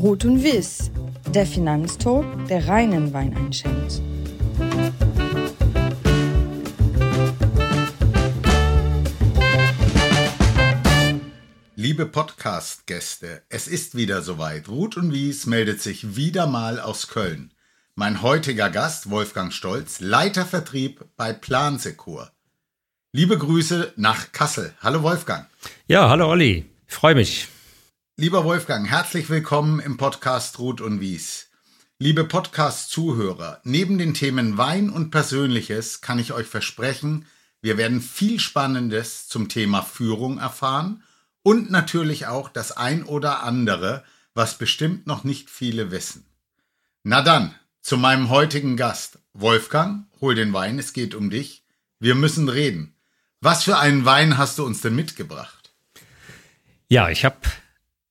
Rot und Wiss, der Finanztalk, der reinen Wein einschenkt. Liebe Podcast-Gäste, es ist wieder soweit. Ruth und Wies meldet sich wieder mal aus Köln. Mein heutiger Gast, Wolfgang Stolz, Leiter Vertrieb bei Plansekur. Liebe Grüße nach Kassel. Hallo Wolfgang. Ja, hallo Olli. Ich freue mich. Lieber Wolfgang, herzlich willkommen im Podcast Ruth und Wies. Liebe Podcast-Zuhörer, neben den Themen Wein und Persönliches kann ich euch versprechen, wir werden viel Spannendes zum Thema Führung erfahren und natürlich auch das ein oder andere, was bestimmt noch nicht viele wissen. Na dann, zu meinem heutigen Gast. Wolfgang, hol den Wein, es geht um dich. Wir müssen reden. Was für einen Wein hast du uns denn mitgebracht? Ja, ich habe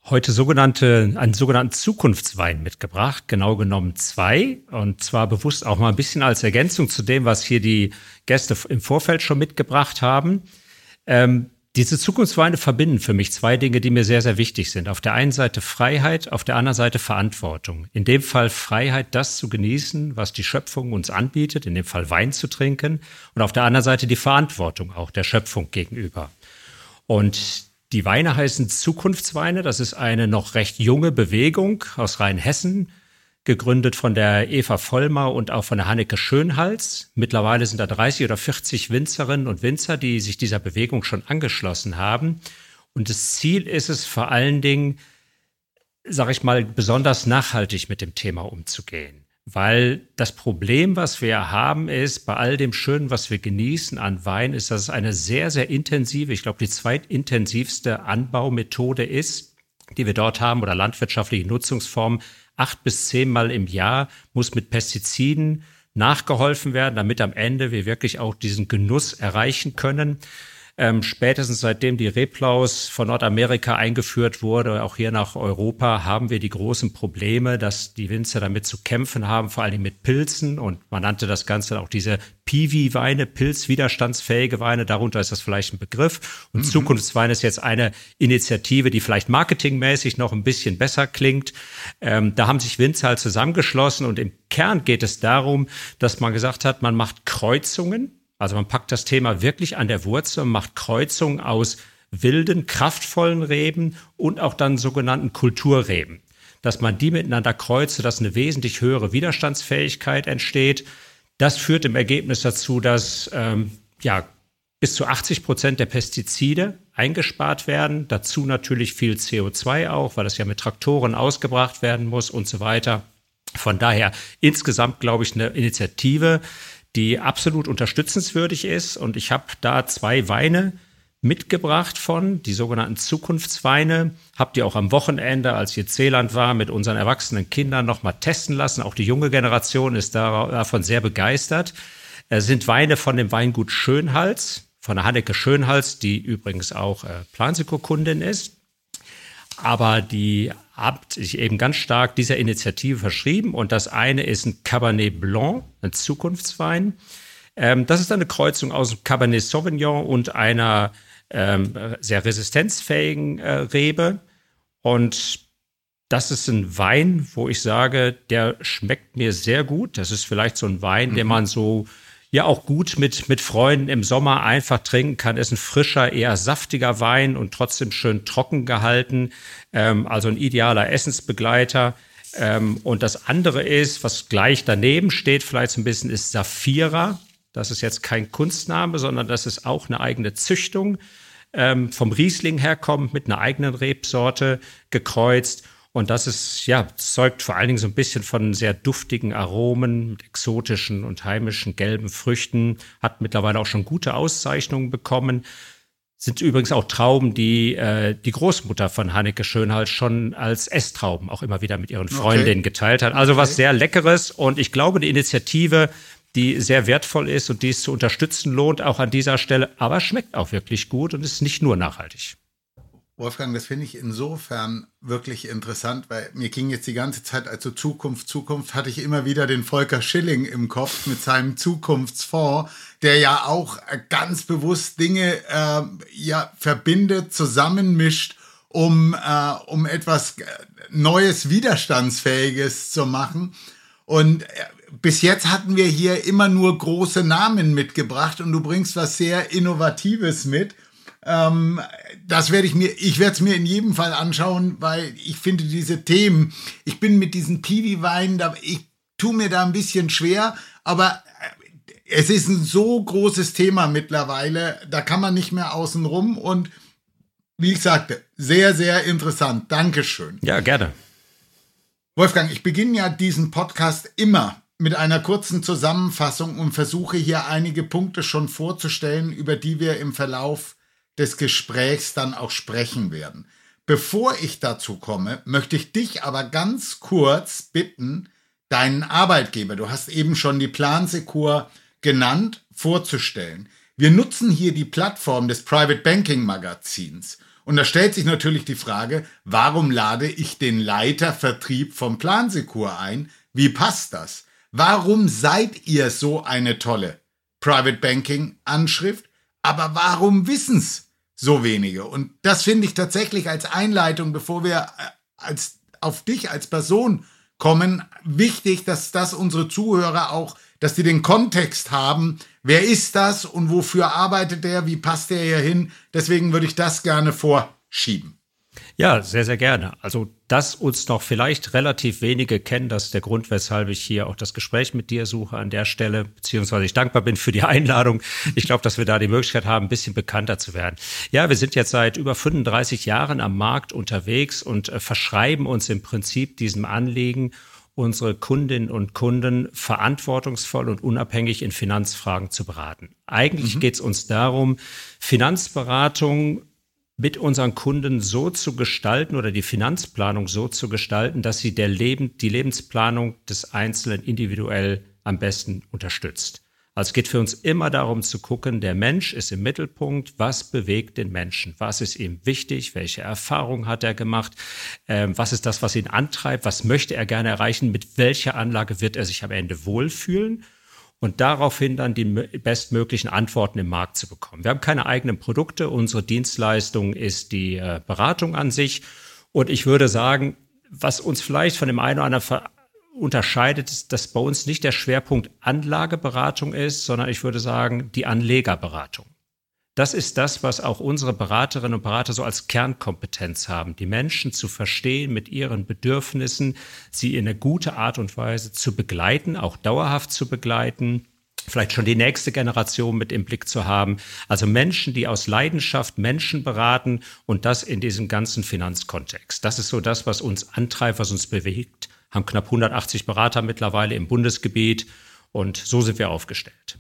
heute sogenannte, einen sogenannten Zukunftswein mitgebracht, genau genommen zwei. Und zwar bewusst auch mal ein bisschen als Ergänzung zu dem, was hier die Gäste im Vorfeld schon mitgebracht haben. Ähm, diese Zukunftsweine verbinden für mich zwei Dinge, die mir sehr, sehr wichtig sind. Auf der einen Seite Freiheit, auf der anderen Seite Verantwortung. In dem Fall Freiheit, das zu genießen, was die Schöpfung uns anbietet, in dem Fall Wein zu trinken. Und auf der anderen Seite die Verantwortung auch der Schöpfung gegenüber. Und die Weine heißen Zukunftsweine. Das ist eine noch recht junge Bewegung aus Rheinhessen, gegründet von der Eva Vollmer und auch von der Hanneke Schönhals. Mittlerweile sind da 30 oder 40 Winzerinnen und Winzer, die sich dieser Bewegung schon angeschlossen haben. Und das Ziel ist es vor allen Dingen, sage ich mal, besonders nachhaltig mit dem Thema umzugehen. Weil das Problem, was wir haben, ist, bei all dem Schönen, was wir genießen an Wein, ist, dass es eine sehr, sehr intensive, ich glaube, die zweitintensivste Anbaumethode ist, die wir dort haben oder landwirtschaftliche Nutzungsform, acht bis zehnmal im Jahr muss mit Pestiziden nachgeholfen werden, damit am Ende wir wirklich auch diesen Genuss erreichen können. Ähm, spätestens seitdem die Replaus von Nordamerika eingeführt wurde, auch hier nach Europa, haben wir die großen Probleme, dass die Winzer damit zu kämpfen haben, vor allem mit Pilzen. Und man nannte das Ganze auch diese Piwi-Weine, pilzwiderstandsfähige Weine. Darunter ist das vielleicht ein Begriff. Und mhm. Zukunftswein ist jetzt eine Initiative, die vielleicht marketingmäßig noch ein bisschen besser klingt. Ähm, da haben sich Winzer halt zusammengeschlossen und im Kern geht es darum, dass man gesagt hat, man macht Kreuzungen also man packt das Thema wirklich an der Wurzel und macht Kreuzungen aus wilden, kraftvollen Reben und auch dann sogenannten Kulturreben. Dass man die miteinander kreuzt, dass eine wesentlich höhere Widerstandsfähigkeit entsteht. Das führt im Ergebnis dazu, dass ähm, ja, bis zu 80 Prozent der Pestizide eingespart werden. Dazu natürlich viel CO2 auch, weil das ja mit Traktoren ausgebracht werden muss und so weiter. Von daher insgesamt, glaube ich, eine Initiative, die absolut unterstützenswürdig ist. Und ich habe da zwei Weine mitgebracht von, die sogenannten Zukunftsweine. Habt ihr auch am Wochenende, als ihr Zeeland war, mit unseren erwachsenen Kindern nochmal testen lassen. Auch die junge Generation ist davon sehr begeistert. Es sind Weine von dem Weingut Schönhals, von der Hanneke Schönhals, die übrigens auch äh, Planseco-Kundin ist. Aber die habt sich eben ganz stark dieser Initiative verschrieben. Und das eine ist ein Cabernet Blanc, ein Zukunftswein. Ähm, das ist eine Kreuzung aus Cabernet Sauvignon und einer ähm, sehr resistenzfähigen äh, Rebe. Und das ist ein Wein, wo ich sage, der schmeckt mir sehr gut. Das ist vielleicht so ein Wein, mhm. den man so ja auch gut mit, mit Freunden im Sommer einfach trinken kann. Ist ein frischer, eher saftiger Wein und trotzdem schön trocken gehalten. Ähm, also ein idealer Essensbegleiter. Ähm, und das andere ist, was gleich daneben steht, vielleicht so ein bisschen, ist Saphira. Das ist jetzt kein Kunstname, sondern das ist auch eine eigene Züchtung. Ähm, vom Riesling herkommt, mit einer eigenen Rebsorte gekreuzt. Und das ist, ja, zeugt vor allen Dingen so ein bisschen von sehr duftigen Aromen, mit exotischen und heimischen gelben Früchten, hat mittlerweile auch schon gute Auszeichnungen bekommen. Sind übrigens auch Trauben, die äh, die Großmutter von Hanneke Schönhals schon als Esstrauben auch immer wieder mit ihren Freundinnen okay. geteilt hat. Also okay. was sehr Leckeres und ich glaube, eine Initiative, die sehr wertvoll ist und die es zu unterstützen lohnt, auch an dieser Stelle, aber schmeckt auch wirklich gut und ist nicht nur nachhaltig. Wolfgang, das finde ich insofern wirklich interessant, weil mir ging jetzt die ganze Zeit, also Zukunft, Zukunft, hatte ich immer wieder den Volker Schilling im Kopf mit seinem Zukunftsfonds, der ja auch ganz bewusst Dinge äh, ja verbindet, zusammenmischt um, äh, um etwas Neues, Widerstandsfähiges zu machen. Und äh, bis jetzt hatten wir hier immer nur große Namen mitgebracht und du bringst was sehr Innovatives mit. Ähm, das werde ich mir, ich werde es mir in jedem Fall anschauen, weil ich finde diese Themen, ich bin mit diesen Piwi-Weinen, ich tue mir da ein bisschen schwer, aber äh, es ist ein so großes Thema mittlerweile, da kann man nicht mehr außen rum und wie ich sagte, sehr, sehr interessant. Dankeschön. Ja, gerne. Wolfgang, ich beginne ja diesen Podcast immer mit einer kurzen Zusammenfassung und versuche hier einige Punkte schon vorzustellen, über die wir im Verlauf des Gesprächs dann auch sprechen werden. Bevor ich dazu komme, möchte ich dich aber ganz kurz bitten, deinen Arbeitgeber, du hast eben schon die Plansekur genannt, vorzustellen. Wir nutzen hier die Plattform des Private Banking Magazins. Und da stellt sich natürlich die Frage, warum lade ich den Leiter Vertrieb vom Plansekur ein? Wie passt das? Warum seid ihr so eine tolle Private Banking Anschrift? Aber warum wissen's so wenige? Und das finde ich tatsächlich als Einleitung, bevor wir äh, als, auf dich als Person kommen, wichtig, dass das unsere Zuhörer auch, dass die den Kontext haben. Wer ist das und wofür arbeitet der? Wie passt der hier hin? Deswegen würde ich das gerne vorschieben. Ja, sehr, sehr gerne. Also, dass uns noch vielleicht relativ wenige kennen, das ist der Grund, weshalb ich hier auch das Gespräch mit dir suche an der Stelle, beziehungsweise ich dankbar bin für die Einladung. Ich glaube, dass wir da die Möglichkeit haben, ein bisschen bekannter zu werden. Ja, wir sind jetzt seit über 35 Jahren am Markt unterwegs und äh, verschreiben uns im Prinzip diesem Anliegen, unsere Kundinnen und Kunden verantwortungsvoll und unabhängig in Finanzfragen zu beraten. Eigentlich mhm. geht es uns darum, Finanzberatung mit unseren Kunden so zu gestalten oder die Finanzplanung so zu gestalten, dass sie der Leben, die Lebensplanung des Einzelnen individuell am besten unterstützt. Also es geht für uns immer darum zu gucken, der Mensch ist im Mittelpunkt, was bewegt den Menschen, was ist ihm wichtig, welche Erfahrungen hat er gemacht, äh, was ist das, was ihn antreibt, was möchte er gerne erreichen, mit welcher Anlage wird er sich am Ende wohlfühlen und daraufhin dann die bestmöglichen Antworten im Markt zu bekommen. Wir haben keine eigenen Produkte, unsere Dienstleistung ist die äh, Beratung an sich. Und ich würde sagen, was uns vielleicht von dem einen oder anderen unterscheidet, ist, dass bei uns nicht der Schwerpunkt Anlageberatung ist, sondern ich würde sagen die Anlegerberatung. Das ist das, was auch unsere Beraterinnen und Berater so als Kernkompetenz haben, die Menschen zu verstehen mit ihren Bedürfnissen, sie in eine gute Art und Weise zu begleiten, auch dauerhaft zu begleiten vielleicht schon die nächste Generation mit im Blick zu haben. Also Menschen, die aus Leidenschaft Menschen beraten und das in diesem ganzen Finanzkontext. Das ist so das, was uns antreibt, was uns bewegt. Haben knapp 180 Berater mittlerweile im Bundesgebiet und so sind wir aufgestellt.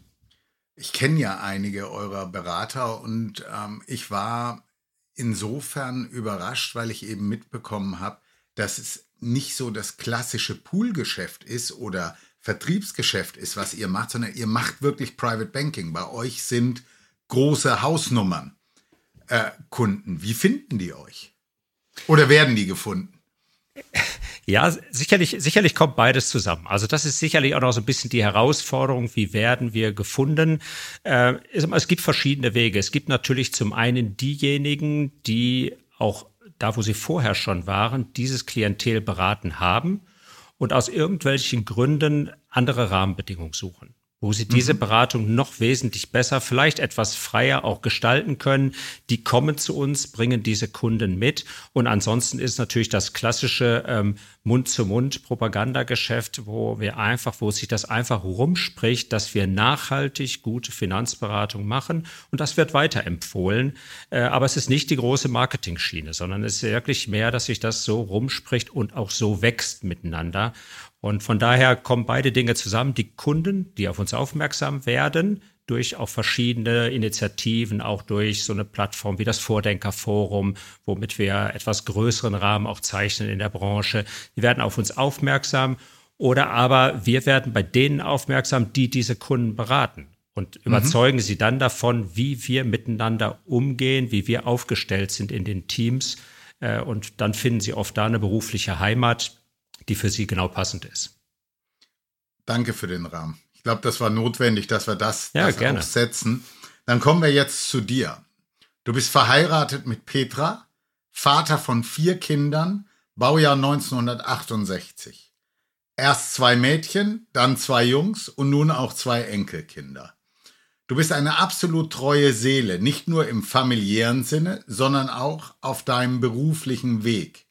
Ich kenne ja einige eurer Berater und ähm, ich war insofern überrascht, weil ich eben mitbekommen habe, dass es nicht so das klassische Poolgeschäft ist oder Vertriebsgeschäft ist, was ihr macht, sondern ihr macht wirklich Private Banking. Bei euch sind große Hausnummern äh, Kunden. Wie finden die euch? Oder werden die gefunden? Ja, sicherlich, sicherlich kommt beides zusammen. Also das ist sicherlich auch noch so ein bisschen die Herausforderung, wie werden wir gefunden. Äh, es gibt verschiedene Wege. Es gibt natürlich zum einen diejenigen, die auch da, wo sie vorher schon waren, dieses Klientel beraten haben und aus irgendwelchen Gründen andere Rahmenbedingungen suchen wo sie diese mhm. Beratung noch wesentlich besser, vielleicht etwas freier auch gestalten können. Die kommen zu uns, bringen diese Kunden mit. Und ansonsten ist natürlich das klassische ähm, Mund-zu-Mund-Propagandageschäft, wo wir einfach, wo sich das einfach rumspricht, dass wir nachhaltig gute Finanzberatung machen. Und das wird weiterempfohlen. Äh, aber es ist nicht die große Marketing-Schiene, sondern es ist wirklich mehr, dass sich das so rumspricht und auch so wächst miteinander. Und von daher kommen beide Dinge zusammen. Die Kunden, die auf uns aufmerksam werden, durch auch verschiedene Initiativen, auch durch so eine Plattform wie das Vordenkerforum, womit wir etwas größeren Rahmen auch zeichnen in der Branche. Die werden auf uns aufmerksam oder aber wir werden bei denen aufmerksam, die diese Kunden beraten und mhm. überzeugen mhm. sie dann davon, wie wir miteinander umgehen, wie wir aufgestellt sind in den Teams. Äh, und dann finden sie oft da eine berufliche Heimat, die für Sie genau passend ist. Danke für den Rahmen. Ich glaube, das war notwendig, dass wir das, ja, das gerne. setzen. Dann kommen wir jetzt zu dir. Du bist verheiratet mit Petra, Vater von vier Kindern, Baujahr 1968. Erst zwei Mädchen, dann zwei Jungs und nun auch zwei Enkelkinder. Du bist eine absolut treue Seele, nicht nur im familiären Sinne, sondern auch auf deinem beruflichen Weg.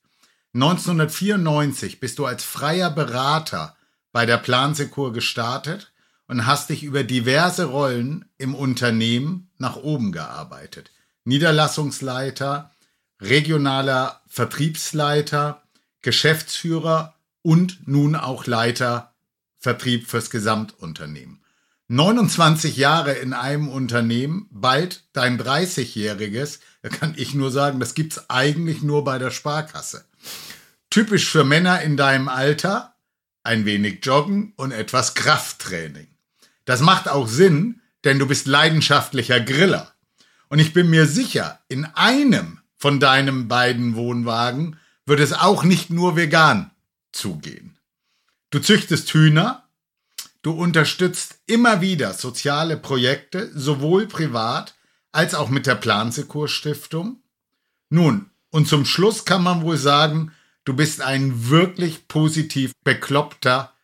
1994 bist du als freier Berater bei der Plansekur gestartet und hast dich über diverse Rollen im Unternehmen nach oben gearbeitet. Niederlassungsleiter, regionaler Vertriebsleiter, Geschäftsführer und nun auch Leiter Vertrieb fürs Gesamtunternehmen. 29 Jahre in einem Unternehmen, bald dein 30-jähriges, da kann ich nur sagen, das gibt's eigentlich nur bei der Sparkasse. Typisch für Männer in deinem Alter, ein wenig Joggen und etwas Krafttraining. Das macht auch Sinn, denn du bist leidenschaftlicher Griller. Und ich bin mir sicher, in einem von deinen beiden Wohnwagen wird es auch nicht nur vegan zugehen. Du züchtest Hühner, du unterstützt immer wieder soziale Projekte, sowohl privat als auch mit der Plansekur Stiftung. Nun, und zum Schluss kann man wohl sagen, du bist ein wirklich positiv bekloppter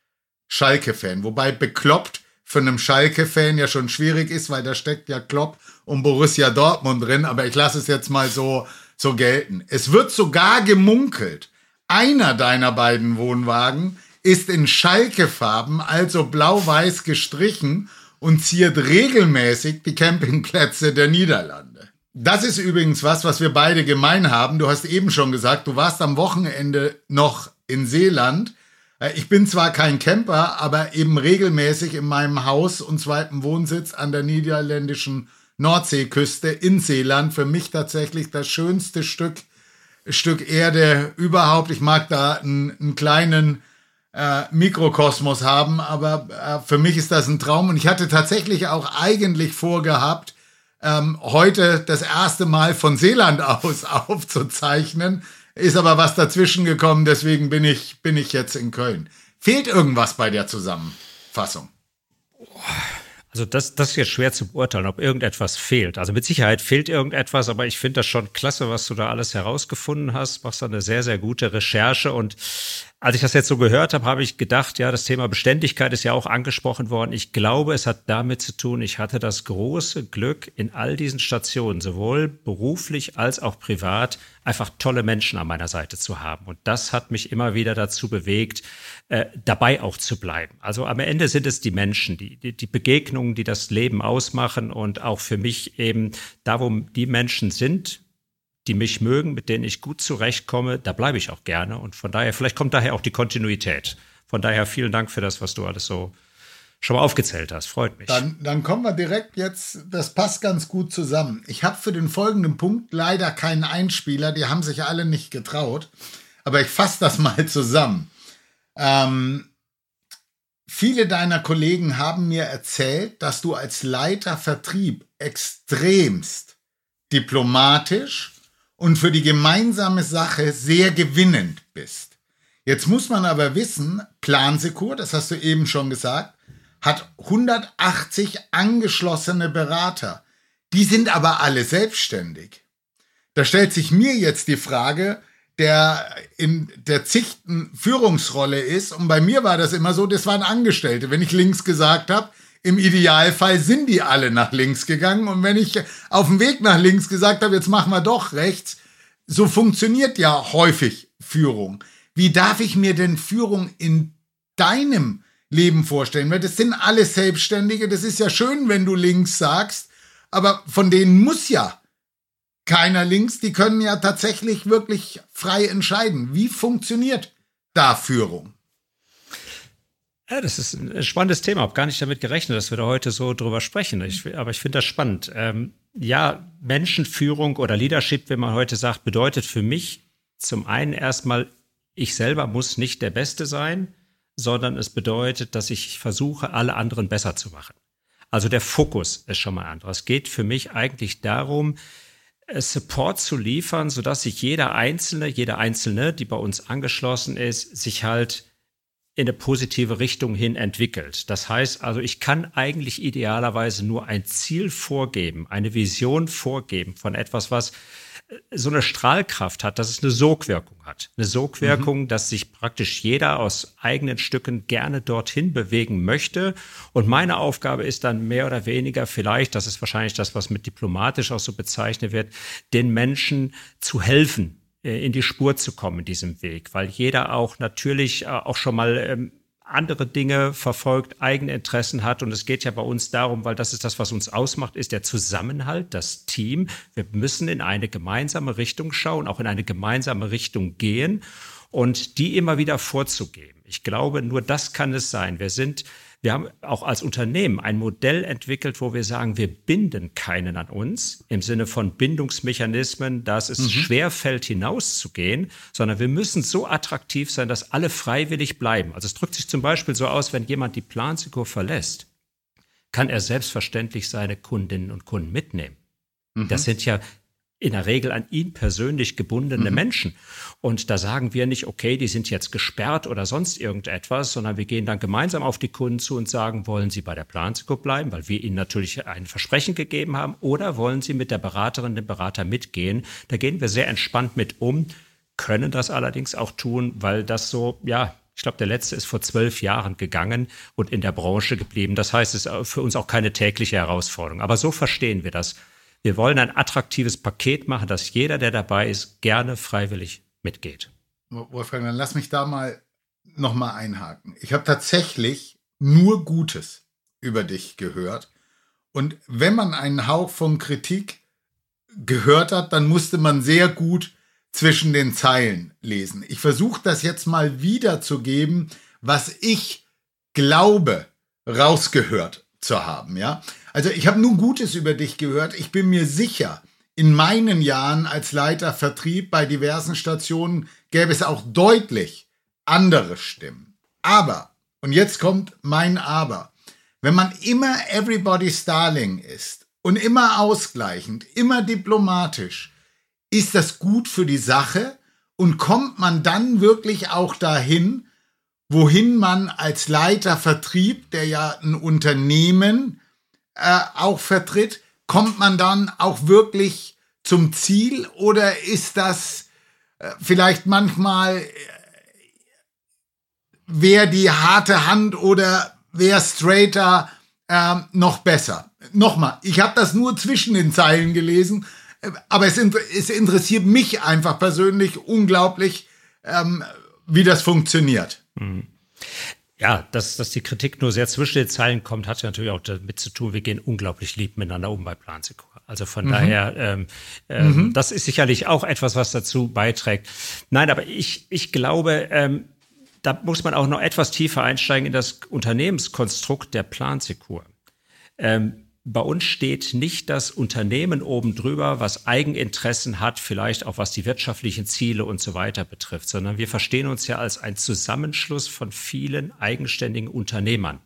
Schalke-Fan. Wobei bekloppt für einen Schalke-Fan ja schon schwierig ist, weil da steckt ja Klopp und Borussia Dortmund drin. Aber ich lasse es jetzt mal so, so gelten. Es wird sogar gemunkelt, einer deiner beiden Wohnwagen ist in Schalke-Farben, also blau-weiß gestrichen und ziert regelmäßig die Campingplätze der Niederlande. Das ist übrigens was, was wir beide gemein haben. Du hast eben schon gesagt, du warst am Wochenende noch in Seeland. Äh, ich bin zwar kein Camper, aber eben regelmäßig in meinem Haus und zweiten Wohnsitz an der niederländischen Nordseeküste in Seeland. Für mich tatsächlich das schönste Stück, Stück Erde überhaupt. Ich mag da einen, einen kleinen äh, Mikrokosmos haben, aber äh, für mich ist das ein Traum. Und ich hatte tatsächlich auch eigentlich vorgehabt, ähm, heute das erste Mal von Seeland aus aufzuzeichnen. Ist aber was dazwischen gekommen, deswegen bin ich, bin ich jetzt in Köln. Fehlt irgendwas bei der Zusammenfassung? Also das, das ist jetzt schwer zu beurteilen, ob irgendetwas fehlt. Also mit Sicherheit fehlt irgendetwas, aber ich finde das schon klasse, was du da alles herausgefunden hast. Machst da eine sehr, sehr gute Recherche und als ich das jetzt so gehört habe, habe ich gedacht, ja, das Thema Beständigkeit ist ja auch angesprochen worden. Ich glaube, es hat damit zu tun, ich hatte das große Glück, in all diesen Stationen, sowohl beruflich als auch privat, einfach tolle Menschen an meiner Seite zu haben. Und das hat mich immer wieder dazu bewegt, äh, dabei auch zu bleiben. Also am Ende sind es die Menschen, die, die, die Begegnungen, die das Leben ausmachen und auch für mich eben da, wo die Menschen sind, die mich mögen, mit denen ich gut zurechtkomme, da bleibe ich auch gerne. Und von daher, vielleicht kommt daher auch die Kontinuität. Von daher vielen Dank für das, was du alles so schon mal aufgezählt hast. Freut mich. Dann, dann kommen wir direkt jetzt, das passt ganz gut zusammen. Ich habe für den folgenden Punkt leider keinen Einspieler, die haben sich alle nicht getraut. Aber ich fasse das mal zusammen. Ähm, viele deiner Kollegen haben mir erzählt, dass du als Leiter Vertrieb extremst diplomatisch und für die gemeinsame Sache sehr gewinnend bist. Jetzt muss man aber wissen, Plansekur, das hast du eben schon gesagt, hat 180 angeschlossene Berater. Die sind aber alle selbstständig. Da stellt sich mir jetzt die Frage, der in der zichten Führungsrolle ist. Und bei mir war das immer so, das waren Angestellte. Wenn ich links gesagt habe, im Idealfall sind die alle nach links gegangen. Und wenn ich auf dem Weg nach links gesagt habe, jetzt machen wir doch rechts, so funktioniert ja häufig Führung. Wie darf ich mir denn Führung in deinem Leben vorstellen? Weil das sind alle Selbstständige. Das ist ja schön, wenn du links sagst, aber von denen muss ja keiner links. Die können ja tatsächlich wirklich frei entscheiden. Wie funktioniert da Führung? Ja, das ist ein spannendes Thema. Ich habe gar nicht damit gerechnet, dass wir da heute so drüber sprechen. Ich, aber ich finde das spannend. Ähm, ja, Menschenführung oder Leadership, wie man heute sagt, bedeutet für mich zum einen erstmal, ich selber muss nicht der Beste sein, sondern es bedeutet, dass ich versuche, alle anderen besser zu machen. Also der Fokus ist schon mal anders. Es geht für mich eigentlich darum, Support zu liefern, sodass sich jeder Einzelne, jeder Einzelne, die bei uns angeschlossen ist, sich halt in eine positive Richtung hin entwickelt. Das heißt also, ich kann eigentlich idealerweise nur ein Ziel vorgeben, eine Vision vorgeben von etwas, was äh, so eine Strahlkraft hat, dass es eine Sogwirkung hat. Eine Sogwirkung, mhm. dass sich praktisch jeder aus eigenen Stücken gerne dorthin bewegen möchte. Und meine Aufgabe ist dann mehr oder weniger vielleicht, das ist wahrscheinlich das, was mit diplomatisch auch so bezeichnet wird, den Menschen zu helfen, äh, in die Spur zu kommen in diesem Weg, weil jeder auch natürlich äh, auch schon mal ähm, andere Dinge verfolgt, eigene Interessen hat. Und es geht ja bei uns darum, weil das ist das, was uns ausmacht, ist der Zusammenhalt, das Team. Wir müssen in eine gemeinsame Richtung schauen, auch in eine gemeinsame Richtung gehen und die immer wieder vorzugeben. Ich glaube, nur das kann es sein. Wir sind wir haben auch als Unternehmen ein Modell entwickelt, wo wir sagen, wir binden keinen an uns im Sinne von Bindungsmechanismen, dass es mhm. schwer fällt, hinauszugehen, sondern wir müssen so attraktiv sein, dass alle freiwillig bleiben. Also es drückt sich zum Beispiel so aus, wenn jemand die Plansekur verlässt, kann er selbstverständlich seine Kundinnen und Kunden mitnehmen. Mhm. Das sind ja in der Regel an ihn persönlich gebundene mhm. Menschen. Und da sagen wir nicht, okay, die sind jetzt gesperrt oder sonst irgendetwas, sondern wir gehen dann gemeinsam auf die Kunden zu und sagen, wollen Sie bei der Planseco bleiben, weil wir Ihnen natürlich ein Versprechen gegeben haben, oder wollen Sie mit der Beraterin, dem Berater mitgehen? Da gehen wir sehr entspannt mit um, können das allerdings auch tun, weil das so, ja, ich glaube, der letzte ist vor zwölf Jahren gegangen und in der Branche geblieben. Das heißt, es ist für uns auch keine tägliche Herausforderung. Aber so verstehen wir das. Wir wollen ein attraktives Paket machen, dass jeder, der dabei ist, gerne freiwillig mitgeht. Wolfgang, dann lass mich da mal nochmal einhaken. Ich habe tatsächlich nur Gutes über dich gehört. Und wenn man einen Hauch von Kritik gehört hat, dann musste man sehr gut zwischen den Zeilen lesen. Ich versuche das jetzt mal wiederzugeben, was ich glaube rausgehört zu haben, ja. Also ich habe nur Gutes über dich gehört. Ich bin mir sicher, in meinen Jahren als Leiter Vertrieb bei diversen Stationen gäbe es auch deutlich andere Stimmen. Aber, und jetzt kommt mein Aber, wenn man immer Everybody's Darling ist und immer ausgleichend, immer diplomatisch, ist das gut für die Sache und kommt man dann wirklich auch dahin, wohin man als Leiter Vertrieb, der ja ein Unternehmen äh, auch vertritt, kommt man dann auch wirklich zum Ziel oder ist das äh, vielleicht manchmal äh, wer die harte Hand oder wer straighter äh, noch besser? Nochmal, ich habe das nur zwischen den Zeilen gelesen, äh, aber es, es interessiert mich einfach persönlich unglaublich, ähm, wie das funktioniert. Mhm. Ja, dass, dass die Kritik nur sehr zwischen den Zeilen kommt, hat ja natürlich auch damit zu tun, wir gehen unglaublich lieb miteinander um bei Plansekur. Also von mhm. daher, ähm, ähm, mhm. das ist sicherlich auch etwas, was dazu beiträgt. Nein, aber ich, ich glaube, ähm, da muss man auch noch etwas tiefer einsteigen in das Unternehmenskonstrukt der Plansekur. Ähm, bei uns steht nicht das Unternehmen oben drüber, was Eigeninteressen hat, vielleicht auch was die wirtschaftlichen Ziele und so weiter betrifft, sondern wir verstehen uns ja als ein Zusammenschluss von vielen eigenständigen Unternehmern.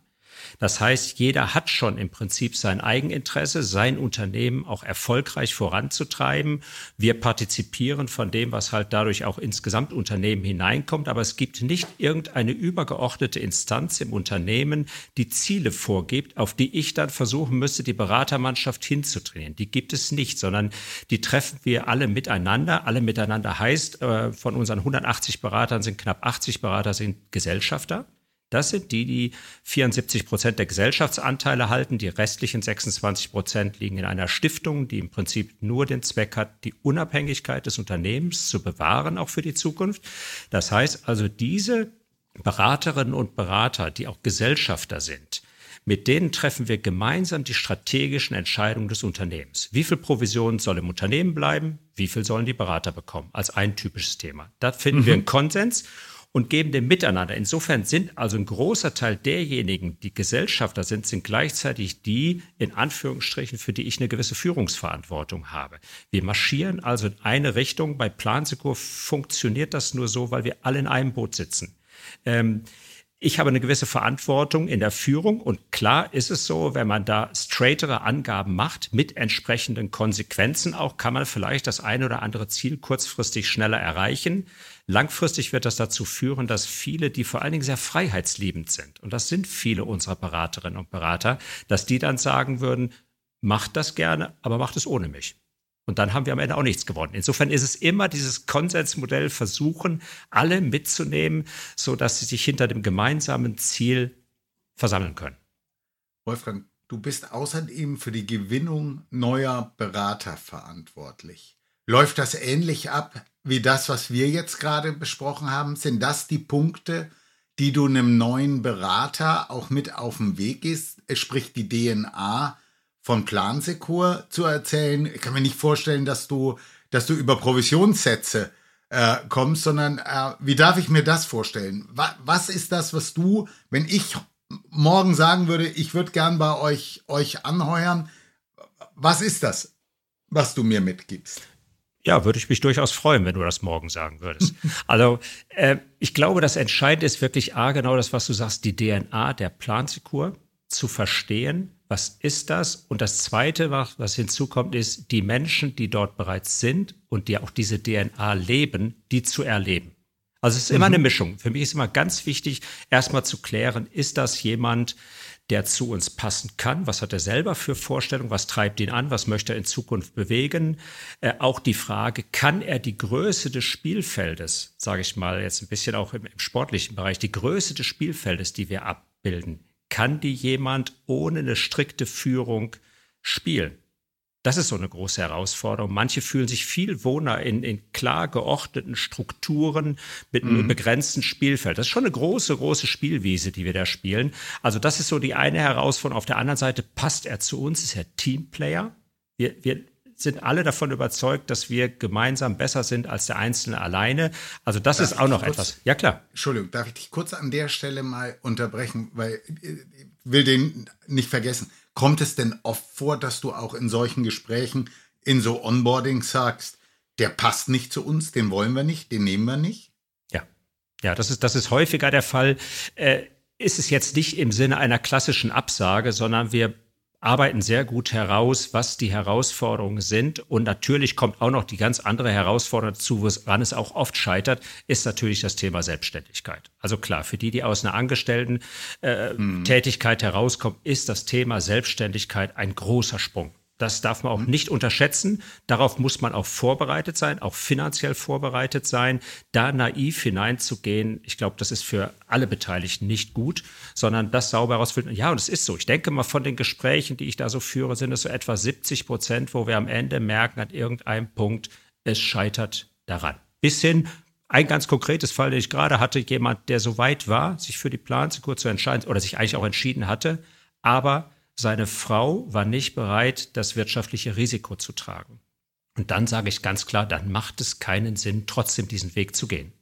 Das heißt, jeder hat schon im Prinzip sein Eigeninteresse, sein Unternehmen auch erfolgreich voranzutreiben. Wir partizipieren von dem, was halt dadurch auch ins Gesamtunternehmen hineinkommt. Aber es gibt nicht irgendeine übergeordnete Instanz im Unternehmen, die Ziele vorgibt, auf die ich dann versuchen müsste, die Beratermannschaft hinzutrainieren. Die gibt es nicht, sondern die treffen wir alle miteinander. Alle miteinander heißt, äh, von unseren 180 Beratern sind knapp 80 Berater sind Gesellschafter. Das sind die, die 74 Prozent der Gesellschaftsanteile halten. Die restlichen 26 Prozent liegen in einer Stiftung, die im Prinzip nur den Zweck hat, die Unabhängigkeit des Unternehmens zu bewahren, auch für die Zukunft. Das heißt also, diese Beraterinnen und Berater, die auch Gesellschafter sind, mit denen treffen wir gemeinsam die strategischen Entscheidungen des Unternehmens. Wie viel Provision soll im Unternehmen bleiben? Wie viel sollen die Berater bekommen? Als ein typisches Thema. Da finden mhm. wir einen Konsens und geben dem Miteinander. Insofern sind also ein großer Teil derjenigen, die Gesellschafter sind, sind gleichzeitig die, in Anführungsstrichen, für die ich eine gewisse Führungsverantwortung habe. Wir marschieren also in eine Richtung. Bei Plansekur funktioniert das nur so, weil wir alle in einem Boot sitzen. Ähm, ich habe eine gewisse Verantwortung in der Führung und klar ist es so, wenn man da straightere Angaben macht mit entsprechenden Konsequenzen auch, kann man vielleicht das eine oder andere Ziel kurzfristig schneller erreichen. Langfristig wird das dazu führen, dass viele, die vor allen Dingen sehr freiheitsliebend sind, und das sind viele unserer Beraterinnen und Berater, dass die dann sagen würden, macht das gerne, aber macht es ohne mich. Und dann haben wir am Ende auch nichts gewonnen. Insofern ist es immer dieses Konsensmodell versuchen, alle mitzunehmen, so dass sie sich hinter dem gemeinsamen Ziel versammeln können. Wolfgang, du bist außerdem für die Gewinnung neuer Berater verantwortlich. Läuft das ähnlich ab wie das, was wir jetzt gerade besprochen haben? Sind das die Punkte, die du einem neuen Berater auch mit auf den Weg gehst? Sprich die DNA von Plansekur zu erzählen. Ich kann mir nicht vorstellen, dass du, dass du über Provisionssätze äh, kommst, sondern äh, wie darf ich mir das vorstellen? Was, was ist das, was du, wenn ich morgen sagen würde, ich würde gern bei euch, euch anheuern, was ist das, was du mir mitgibst? Ja, würde ich mich durchaus freuen, wenn du das morgen sagen würdest. also äh, ich glaube, das Entscheidende ist wirklich A, genau das, was du sagst, die DNA der Plansekur zu verstehen, was ist das? Und das Zweite, was hinzukommt, ist, die Menschen, die dort bereits sind und die auch diese DNA leben, die zu erleben. Also es ist immer mhm. eine Mischung. Für mich ist immer ganz wichtig, erstmal zu klären, ist das jemand, der zu uns passen kann? Was hat er selber für Vorstellungen? Was treibt ihn an? Was möchte er in Zukunft bewegen? Äh, auch die Frage, kann er die Größe des Spielfeldes, sage ich mal jetzt ein bisschen auch im, im sportlichen Bereich, die Größe des Spielfeldes, die wir abbilden, kann die jemand ohne eine strikte Führung spielen? Das ist so eine große Herausforderung. Manche fühlen sich viel wohner in, in klar geordneten Strukturen mit einem mhm. begrenzten Spielfeld. Das ist schon eine große, große Spielwiese, die wir da spielen. Also das ist so die eine Herausforderung. Auf der anderen Seite passt er zu uns, ist er Teamplayer. Wir, wir sind alle davon überzeugt, dass wir gemeinsam besser sind als der Einzelne alleine. Also das darf ist auch noch kurz, etwas. Ja, klar. Entschuldigung, darf ich dich kurz an der Stelle mal unterbrechen, weil ich äh, will den nicht vergessen. Kommt es denn oft vor, dass du auch in solchen Gesprächen, in so Onboardings sagst, der passt nicht zu uns, den wollen wir nicht, den nehmen wir nicht? Ja, ja, das ist, das ist häufiger der Fall. Äh, ist es jetzt nicht im Sinne einer klassischen Absage, sondern wir arbeiten sehr gut heraus, was die Herausforderungen sind. Und natürlich kommt auch noch die ganz andere Herausforderung dazu, woran es auch oft scheitert, ist natürlich das Thema Selbstständigkeit. Also klar, für die, die aus einer Angestellten-Tätigkeit äh, hm. herauskommen, ist das Thema Selbstständigkeit ein großer Sprung. Das darf man auch mhm. nicht unterschätzen. Darauf muss man auch vorbereitet sein, auch finanziell vorbereitet sein. Da naiv hineinzugehen, ich glaube, das ist für alle Beteiligten nicht gut, sondern das sauber herausfinden. Ja, und es ist so. Ich denke mal, von den Gesprächen, die ich da so führe, sind es so etwa 70 Prozent, wo wir am Ende merken, an irgendeinem Punkt, es scheitert daran. Bis hin, ein ganz konkretes Fall, den ich gerade hatte, jemand, der so weit war, sich für die Plansekur zu entscheiden oder sich eigentlich auch entschieden hatte, aber seine Frau war nicht bereit, das wirtschaftliche Risiko zu tragen. Und dann sage ich ganz klar, dann macht es keinen Sinn, trotzdem diesen Weg zu gehen.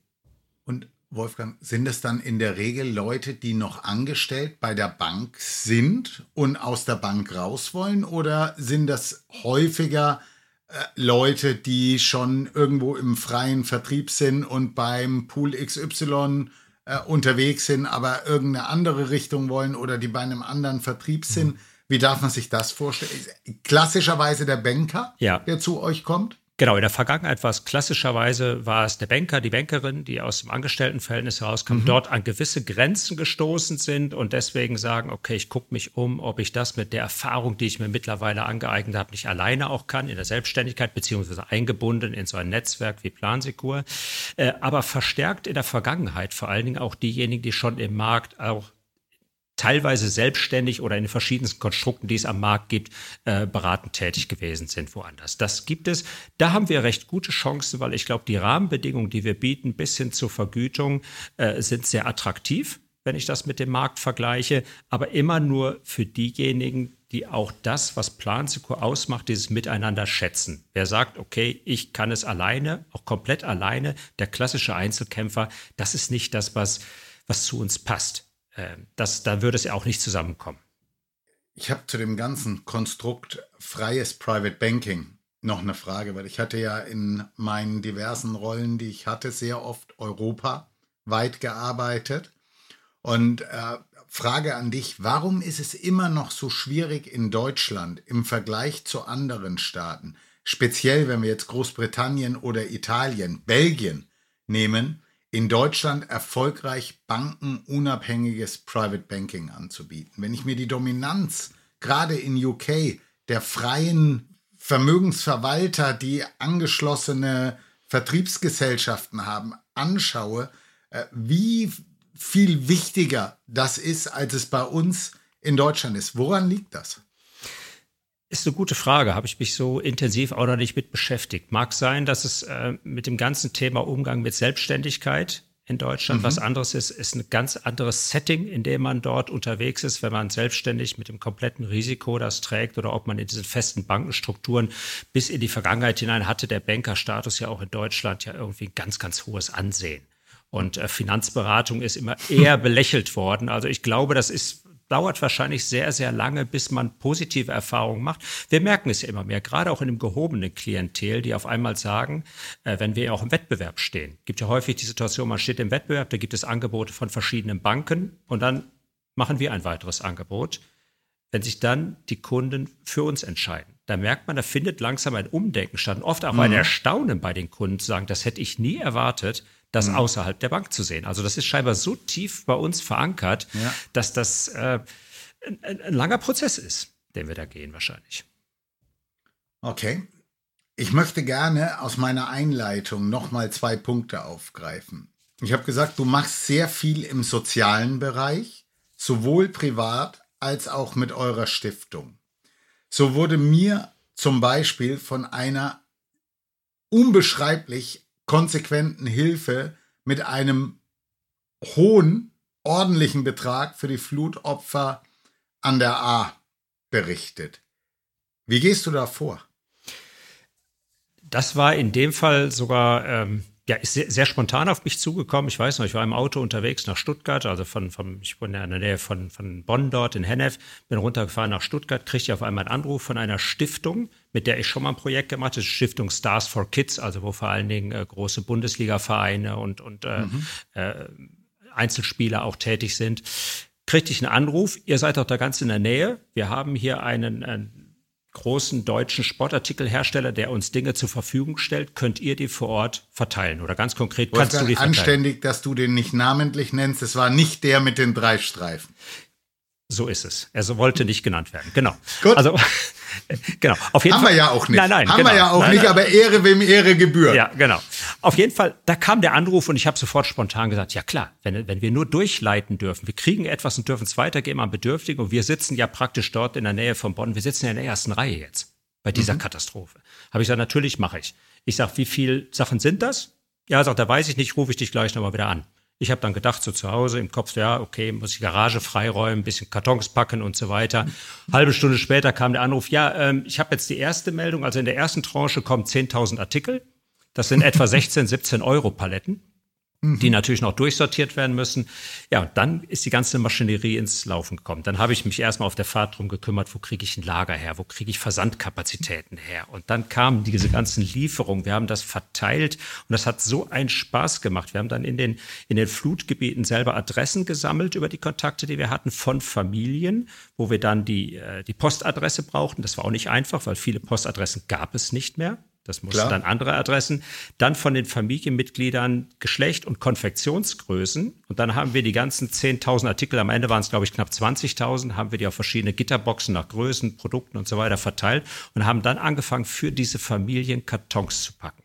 Und Wolfgang, sind es dann in der Regel Leute, die noch angestellt bei der Bank sind und aus der Bank raus wollen? Oder sind das häufiger äh, Leute, die schon irgendwo im freien Vertrieb sind und beim Pool XY äh, unterwegs sind, aber irgendeine andere Richtung wollen oder die bei einem anderen Vertrieb sind. Mhm. Wie darf man sich das vorstellen? Klassischerweise der Banker, ja. der zu euch kommt? Genau, in der Vergangenheit war es klassischerweise, war es der Banker, die Bankerin, die aus dem Angestelltenverhältnis herauskam, mhm. dort an gewisse Grenzen gestoßen sind und deswegen sagen, okay, ich gucke mich um, ob ich das mit der Erfahrung, die ich mir mittlerweile angeeignet habe, nicht alleine auch kann, in der Selbstständigkeit, beziehungsweise eingebunden in so ein Netzwerk wie Plansekur. Äh, aber verstärkt in der Vergangenheit vor allen Dingen auch diejenigen, die schon im Markt auch teilweise selbstständig oder in den verschiedensten Konstrukten, die es am Markt gibt, äh, beratend tätig gewesen sind woanders. Das gibt es. Da haben wir recht gute Chancen, weil ich glaube, die Rahmenbedingungen, die wir bieten, bis hin zur Vergütung, äh, sind sehr attraktiv, wenn ich das mit dem Markt vergleiche, aber immer nur für diejenigen, die auch das, was Planseco ausmacht, dieses Miteinander schätzen. Wer sagt, okay, ich kann es alleine, auch komplett alleine, der klassische Einzelkämpfer, das ist nicht das, was, was zu uns passt. Ähm, das, da würde es ja auch nicht zusammenkommen. Ich habe zu dem ganzen Konstrukt freies Private Banking noch eine Frage, weil ich hatte ja in meinen diversen Rollen, die ich hatte, sehr oft europaweit gearbeitet. Und äh, Frage an dich, warum ist es immer noch so schwierig in Deutschland im Vergleich zu anderen Staaten, speziell wenn wir jetzt Großbritannien oder Italien, Belgien nehmen, in Deutschland erfolgreich bankenunabhängiges Private Banking anzubieten? Wenn ich mir die Dominanz gerade in UK der freien Vermögensverwalter, die angeschlossene Vertriebsgesellschaften haben, anschaue, äh, wie viel wichtiger das ist, als es bei uns in Deutschland ist. Woran liegt das? Ist eine gute Frage. Habe ich mich so intensiv auch noch nicht mit beschäftigt. Mag sein, dass es äh, mit dem ganzen Thema Umgang mit Selbstständigkeit in Deutschland mhm. was anderes ist, ist ein ganz anderes Setting, in dem man dort unterwegs ist, wenn man selbstständig mit dem kompletten Risiko das trägt oder ob man in diesen festen Bankenstrukturen bis in die Vergangenheit hinein hatte der Bankerstatus ja auch in Deutschland ja irgendwie ein ganz, ganz hohes Ansehen. Und äh, Finanzberatung ist immer eher belächelt worden. Also ich glaube, das ist dauert wahrscheinlich sehr, sehr lange, bis man positive Erfahrungen macht. Wir merken es ja immer mehr, gerade auch in dem gehobenen Klientel, die auf einmal sagen, äh, wenn wir auch im Wettbewerb stehen. Gibt ja häufig die Situation, man steht im Wettbewerb, da gibt es Angebote von verschiedenen Banken und dann machen wir ein weiteres Angebot. Wenn sich dann die Kunden für uns entscheiden, da merkt man, da findet langsam ein Umdenken statt. Und oft auch mhm. ein Erstaunen bei den Kunden zu sagen, das hätte ich nie erwartet, das mhm. außerhalb der Bank zu sehen. Also das ist scheinbar so tief bei uns verankert, ja. dass das äh, ein, ein langer Prozess ist, den wir da gehen wahrscheinlich. Okay. Ich möchte gerne aus meiner Einleitung nochmal zwei Punkte aufgreifen. Ich habe gesagt, du machst sehr viel im sozialen Bereich, sowohl privat als auch mit eurer Stiftung. So wurde mir zum Beispiel von einer unbeschreiblich konsequenten Hilfe mit einem hohen, ordentlichen Betrag für die Flutopfer an der A berichtet. Wie gehst du da vor? Das war in dem Fall sogar ähm, ja, ist sehr, sehr, spontan auf mich zugekommen. Ich weiß noch, ich war im Auto unterwegs nach Stuttgart, also von, von ich wohne in der Nähe von, von Bonn dort in Hennef, bin runtergefahren nach Stuttgart, kriegte ich auf einmal einen Anruf von einer Stiftung, mit der ich schon mal ein Projekt gemacht habe, Stiftung Stars for Kids, also wo vor allen Dingen äh, große Bundesliga-Vereine und, und äh, mhm. äh, Einzelspieler auch tätig sind. Kriegte ich einen Anruf, ihr seid doch da ganz in der Nähe. Wir haben hier einen, einen großen deutschen Sportartikelhersteller, der uns Dinge zur Verfügung stellt, könnt ihr die vor Ort verteilen? Oder ganz konkret kannst du die verteilen? Anständig, dass du den nicht namentlich nennst. Es war nicht der mit den drei Streifen. So ist es. Er wollte nicht genannt werden. Genau. Gut. Also genau. Auf jeden Haben Fall. wir ja auch nicht. Nein, nein. Haben genau. wir ja auch nein, nicht, nein. aber Ehre wem Ehre gebührt. Ja, genau. Auf jeden Fall, da kam der Anruf und ich habe sofort spontan gesagt, ja klar, wenn, wenn wir nur durchleiten dürfen, wir kriegen etwas und dürfen es weitergeben an Bedürftige und wir sitzen ja praktisch dort in der Nähe von Bonn, wir sitzen ja in der ersten Reihe jetzt bei dieser mhm. Katastrophe. Habe ich gesagt, natürlich mache ich. Ich sage, wie viele Sachen sind das? Ja, sagt, da weiß ich nicht, rufe ich dich gleich nochmal wieder an. Ich habe dann gedacht, so zu Hause im Kopf, ja, okay, muss ich Garage freiräumen, ein bisschen Kartons packen und so weiter. Halbe Stunde später kam der Anruf, ja, ähm, ich habe jetzt die erste Meldung, also in der ersten Tranche kommen 10.000 Artikel. Das sind etwa 16, 17 Euro Paletten die natürlich noch durchsortiert werden müssen. Ja, und dann ist die ganze Maschinerie ins Laufen gekommen. Dann habe ich mich erstmal auf der Fahrt drum gekümmert, wo kriege ich ein Lager her, wo kriege ich Versandkapazitäten her. Und dann kamen diese ganzen Lieferungen. Wir haben das verteilt und das hat so einen Spaß gemacht. Wir haben dann in den, in den Flutgebieten selber Adressen gesammelt über die Kontakte, die wir hatten von Familien, wo wir dann die, äh, die Postadresse brauchten. Das war auch nicht einfach, weil viele Postadressen gab es nicht mehr. Das mussten Klar. dann andere Adressen. Dann von den Familienmitgliedern Geschlecht und Konfektionsgrößen. Und dann haben wir die ganzen 10.000 Artikel, am Ende waren es, glaube ich, knapp 20.000, haben wir die auf verschiedene Gitterboxen nach Größen, Produkten und so weiter verteilt und haben dann angefangen, für diese Familien Kartons zu packen.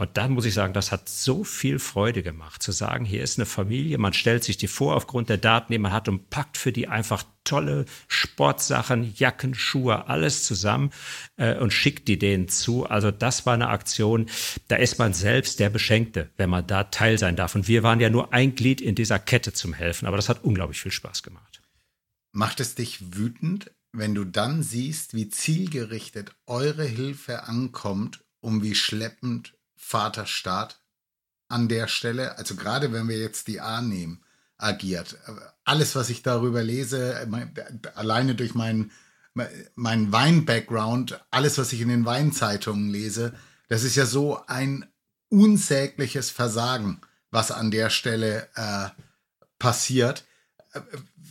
Und da muss ich sagen, das hat so viel Freude gemacht, zu sagen, hier ist eine Familie, man stellt sich die vor aufgrund der Daten, die man hat und packt für die einfach tolle Sportsachen, Jacken, Schuhe, alles zusammen äh, und schickt die denen zu. Also das war eine Aktion, da ist man selbst der Beschenkte, wenn man da Teil sein darf. Und wir waren ja nur ein Glied in dieser Kette zum Helfen, aber das hat unglaublich viel Spaß gemacht. Macht es dich wütend, wenn du dann siehst, wie zielgerichtet eure Hilfe ankommt, um wie schleppend Vaterstaat an der Stelle, also gerade wenn wir jetzt die A nehmen, agiert. Alles, was ich darüber lese, alleine durch meinen mein Wein-Background, alles, was ich in den Weinzeitungen lese, das ist ja so ein unsägliches Versagen, was an der Stelle äh, passiert.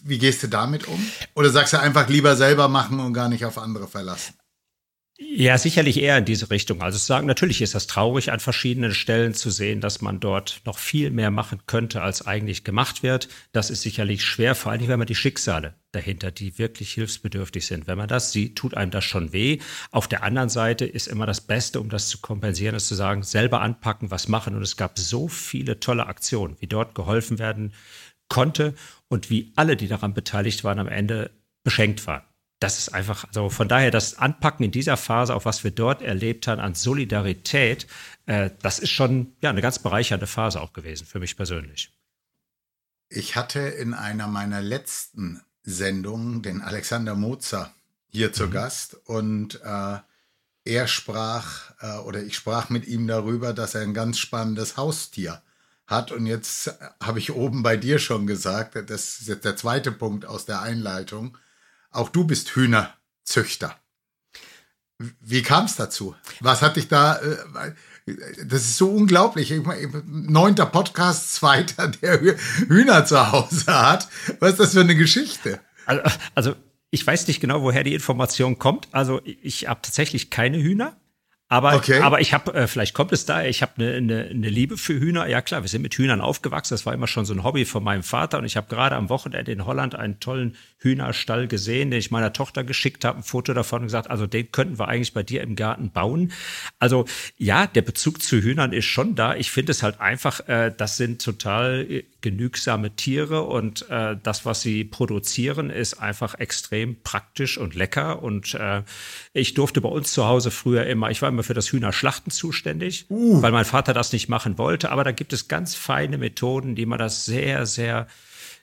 Wie gehst du damit um? Oder sagst du einfach lieber selber machen und gar nicht auf andere verlassen? Ja, sicherlich eher in diese Richtung. Also zu sagen, natürlich ist das traurig, an verschiedenen Stellen zu sehen, dass man dort noch viel mehr machen könnte, als eigentlich gemacht wird. Das ist sicherlich schwer, vor allem wenn man die Schicksale dahinter, die wirklich hilfsbedürftig sind. Wenn man das sieht, tut einem das schon weh. Auf der anderen Seite ist immer das Beste, um das zu kompensieren, ist zu sagen, selber anpacken, was machen. Und es gab so viele tolle Aktionen, wie dort geholfen werden konnte und wie alle, die daran beteiligt waren, am Ende beschenkt waren das ist einfach, also von daher das Anpacken in dieser Phase, auch was wir dort erlebt haben an Solidarität, äh, das ist schon ja eine ganz bereichernde Phase auch gewesen für mich persönlich. Ich hatte in einer meiner letzten Sendungen den Alexander Mozer hier zu mhm. Gast und äh, er sprach äh, oder ich sprach mit ihm darüber, dass er ein ganz spannendes Haustier hat. Und jetzt habe ich oben bei dir schon gesagt, das ist jetzt der zweite Punkt aus der Einleitung auch du bist Hühnerzüchter. Wie kam es dazu? Was hat dich da, äh, das ist so unglaublich. Neunter Podcast, zweiter, der Hühner zu Hause hat. Was ist das für eine Geschichte? Also, also ich weiß nicht genau, woher die Information kommt. Also ich habe tatsächlich keine Hühner. Aber, okay. aber ich habe, äh, vielleicht kommt es daher, ich habe eine, eine, eine Liebe für Hühner. Ja klar, wir sind mit Hühnern aufgewachsen. Das war immer schon so ein Hobby von meinem Vater. Und ich habe gerade am Wochenende in Holland einen tollen Hühnerstall gesehen, den ich meiner Tochter geschickt habe, ein Foto davon und gesagt, also den könnten wir eigentlich bei dir im Garten bauen. Also ja, der Bezug zu Hühnern ist schon da. Ich finde es halt einfach, äh, das sind total äh, genügsame Tiere und äh, das, was sie produzieren, ist einfach extrem praktisch und lecker. Und äh, ich durfte bei uns zu Hause früher immer, ich war immer für das Hühnerschlachten zuständig, uh. weil mein Vater das nicht machen wollte. Aber da gibt es ganz feine Methoden, die man das sehr, sehr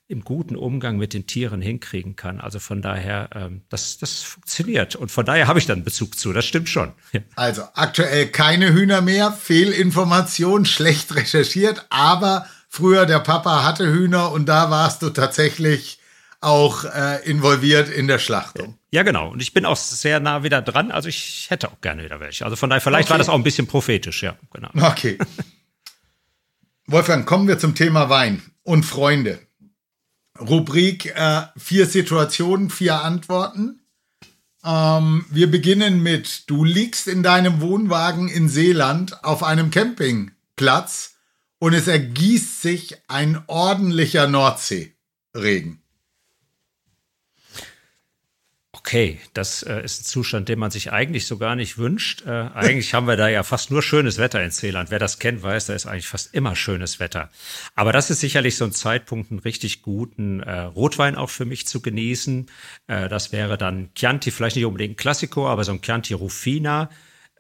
im guten Umgang mit den Tieren hinkriegen kann. Also von daher, ähm, das, das funktioniert. Und von daher habe ich dann Bezug zu. Das stimmt schon. Also aktuell keine Hühner mehr, Fehlinformation, schlecht recherchiert, aber früher der Papa hatte Hühner und da warst du tatsächlich auch äh, involviert in der Schlachtung. Ja, genau. Und ich bin auch sehr nah wieder dran. Also ich hätte auch gerne wieder welche. Also von daher, vielleicht okay. war das auch ein bisschen prophetisch, ja, genau. Okay. Wolfgang, kommen wir zum Thema Wein und Freunde. Rubrik äh, vier Situationen, vier Antworten. Ähm, wir beginnen mit, du liegst in deinem Wohnwagen in Seeland auf einem Campingplatz und es ergießt sich ein ordentlicher Nordseeregen. Okay, das äh, ist ein Zustand, den man sich eigentlich so gar nicht wünscht. Äh, eigentlich haben wir da ja fast nur schönes Wetter in Seeland. Wer das kennt, weiß, da ist eigentlich fast immer schönes Wetter. Aber das ist sicherlich so ein Zeitpunkt, einen richtig guten äh, Rotwein auch für mich zu genießen. Äh, das wäre dann Chianti, vielleicht nicht unbedingt Classico, aber so ein Chianti Rufina.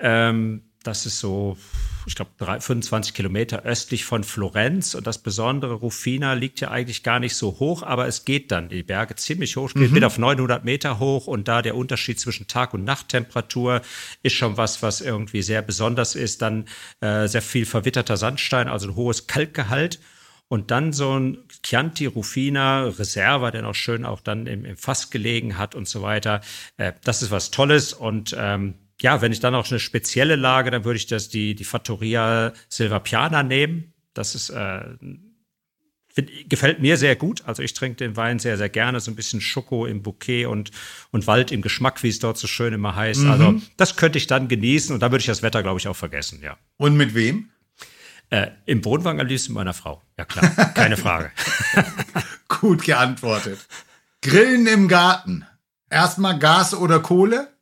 Ähm, das ist so, ich glaube, 25 Kilometer östlich von Florenz. Und das Besondere, Rufina liegt ja eigentlich gar nicht so hoch, aber es geht dann die Berge ziemlich hoch, geht mhm. auf 900 Meter hoch. Und da der Unterschied zwischen Tag- und Nachttemperatur ist schon was, was irgendwie sehr besonders ist. Dann äh, sehr viel verwitterter Sandstein, also ein hohes Kalkgehalt. Und dann so ein Chianti Rufina Reserva, der noch schön auch dann im, im Fass gelegen hat und so weiter. Äh, das ist was Tolles und ähm, ja, wenn ich dann auch eine spezielle Lage, dann würde ich das die, die Fattoria Silva Piana nehmen. Das ist, äh, find, gefällt mir sehr gut. Also ich trinke den Wein sehr, sehr gerne. So ein bisschen Schoko im Bouquet und, und Wald im Geschmack, wie es dort so schön immer heißt. Mhm. Also das könnte ich dann genießen und da würde ich das Wetter, glaube ich, auch vergessen, ja. Und mit wem? Äh, Im Wohnwagen am liebsten mit meiner Frau. Ja klar, keine Frage. gut geantwortet. Grillen im Garten. Erstmal Gas oder Kohle?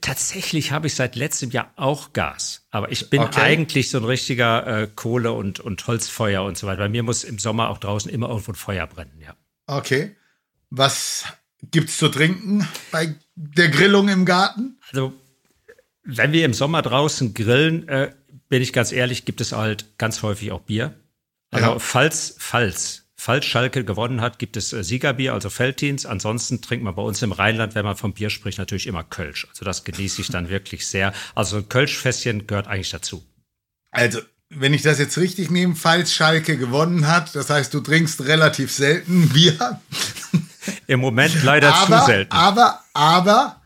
Tatsächlich habe ich seit letztem Jahr auch Gas. Aber ich bin okay. eigentlich so ein richtiger äh, Kohle- und, und Holzfeuer und so weiter. Bei mir muss im Sommer auch draußen immer irgendwo ein Feuer brennen, ja. Okay. Was gibt's zu trinken bei der Grillung im Garten? Also, wenn wir im Sommer draußen grillen, äh, bin ich ganz ehrlich, gibt es halt ganz häufig auch Bier. Also, ja. falls, falls Falls Schalke gewonnen hat, gibt es äh, Siegerbier, also Felddienst. Ansonsten trinkt man bei uns im Rheinland, wenn man vom Bier spricht, natürlich immer Kölsch. Also das genieße ich dann wirklich sehr. Also ein Kölschfässchen gehört eigentlich dazu. Also, wenn ich das jetzt richtig nehme, falls Schalke gewonnen hat, das heißt, du trinkst relativ selten Bier. Im Moment leider aber, zu selten. Aber, aber,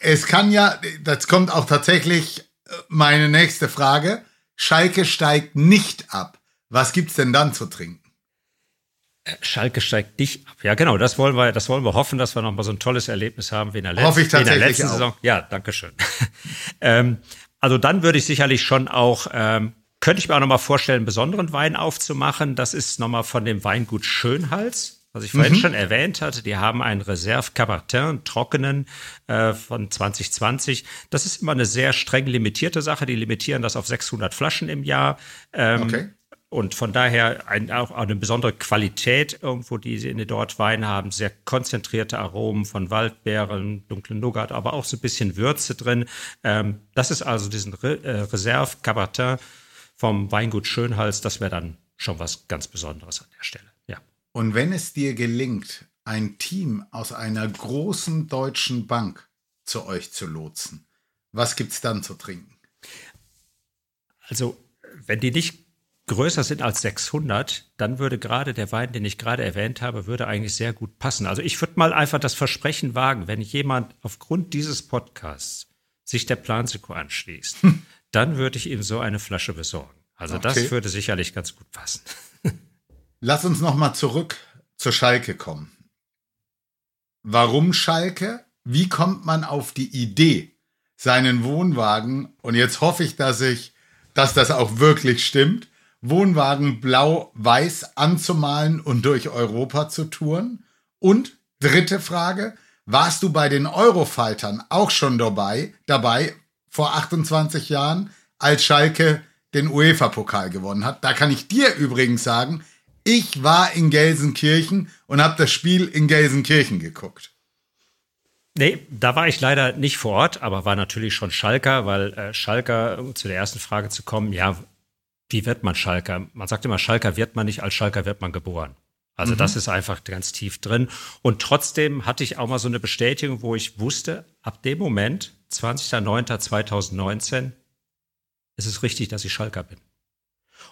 es kann ja, das kommt auch tatsächlich äh, meine nächste Frage. Schalke steigt nicht ab. Was gibt's denn dann zu trinken? Schalke steigt nicht ab. Ja, genau, das wollen wir, das wollen wir hoffen, dass wir nochmal so ein tolles Erlebnis haben wie in der, letzten, Hoffe ich tatsächlich in der letzten auch. Saison. Ja, danke schön. ähm, also dann würde ich sicherlich schon auch, ähm, könnte ich mir auch nochmal vorstellen, einen besonderen Wein aufzumachen. Das ist nochmal von dem Weingut Schönhals, was ich vorhin schon erwähnt hatte. Die haben einen Reserve Cabertin, trockenen äh, von 2020. Das ist immer eine sehr streng limitierte Sache. Die limitieren das auf 600 Flaschen im Jahr. Ähm, Okay. Und von daher ein, auch eine besondere Qualität irgendwo, die sie in den dort Wein haben. Sehr konzentrierte Aromen von Waldbeeren, dunklen Nougat, aber auch so ein bisschen Würze drin. Ähm, das ist also diesen Re äh, Reserve Cabertin vom Weingut Schönhals. Das wäre dann schon was ganz Besonderes an der Stelle. Ja. Und wenn es dir gelingt, ein Team aus einer großen deutschen Bank zu euch zu lotsen, was gibt's dann zu trinken? Also, wenn die nicht größer sind als 600, dann würde gerade der Wein, den ich gerade erwähnt habe, würde eigentlich sehr gut passen. Also ich würde mal einfach das Versprechen wagen, wenn jemand aufgrund dieses Podcasts sich der Planseco anschließt, dann würde ich ihm so eine Flasche besorgen. Also Okay. das würde sicherlich ganz gut passen. Lass uns noch mal zurück zur Schalke kommen. Warum Schalke? Wie kommt man auf die Idee, seinen Wohnwagen, und jetzt hoffe ich, dass ich, dass das auch wirklich stimmt, Wohnwagen blau-weiß anzumalen und durch Europa zu touren? Und dritte Frage, warst du bei den Eurofightern auch schon dabei, dabei vor 28 Jahren, als Schalke den UEFA-Pokal gewonnen hat? Da kann ich dir übrigens sagen, ich war in Gelsenkirchen und habe das Spiel in Gelsenkirchen geguckt. Nee, da war ich leider nicht vor Ort, aber war natürlich schon Schalker, weil äh, Schalker, um zu der ersten Frage zu kommen, ja, wie wird man Schalker? Man sagt immer, Schalker wird man nicht, als Schalker wird man geboren. Also das ist einfach ganz tief drin. Und trotzdem hatte ich auch mal so eine Bestätigung, wo ich wusste, ab dem Moment, 20.09.2019, ist es richtig, dass ich Schalker bin.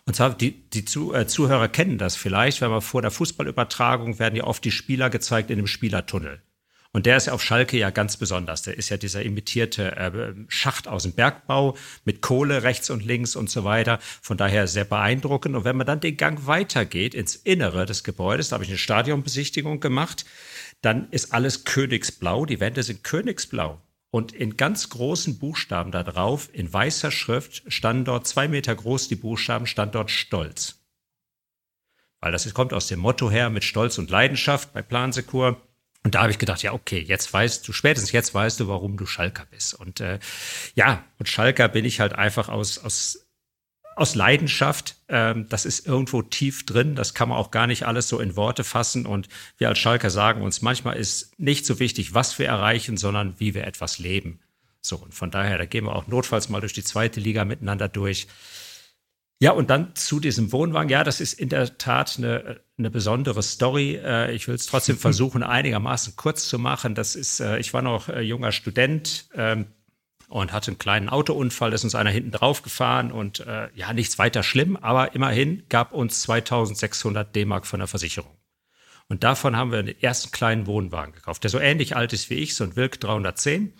Und zwar, die, die Zu, äh, Zuhörer kennen das vielleicht, wenn man vor der Fußballübertragung werden ja oft die Spieler gezeigt in dem Spielertunnel. Und der ist ja auf Schalke ja ganz besonders. Der ist ja dieser imitierte äh, Schacht aus dem Bergbau mit Kohle rechts und links und so weiter. Von daher sehr beeindruckend. Und wenn man dann den Gang weitergeht ins Innere des Gebäudes, da habe ich eine Stadionbesichtigung gemacht, dann ist alles Königsblau. Die Wände sind Königsblau. Und in ganz großen Buchstaben da drauf, in weißer Schrift, standen dort zwei Meter groß die Buchstaben, stand dort Stolz. Weil das kommt aus dem Motto her mit Stolz und Leidenschaft bei Plansekur. Und da habe ich gedacht, ja, okay, jetzt weißt du, spätestens jetzt weißt du, warum du Schalker bist. Und äh, ja, und Schalker bin ich halt einfach aus, aus, aus Leidenschaft. Ähm, das ist irgendwo tief drin. Das kann man auch gar nicht alles so in Worte fassen. Und wir als Schalker sagen uns, manchmal ist nicht so wichtig, was wir erreichen, sondern wie wir etwas leben. So, und von daher, da gehen wir auch notfalls mal durch die zweite Liga miteinander durch. Ja, und dann zu diesem Wohnwagen. Ja, das ist in der Tat eine, eine besondere Story. Äh, Ich will es trotzdem versuchen, einigermaßen kurz zu machen. Das ist, äh, ich war noch äh, junger Student ähm, und hatte einen kleinen Autounfall, da ist uns einer hinten drauf gefahren und ja, nichts weiter schlimm, aber immerhin gab uns 2600 D-Mark von der Versicherung. Und davon haben wir den ersten kleinen Wohnwagen gekauft, der so ähnlich alt ist wie ich, so ein Wilk 310.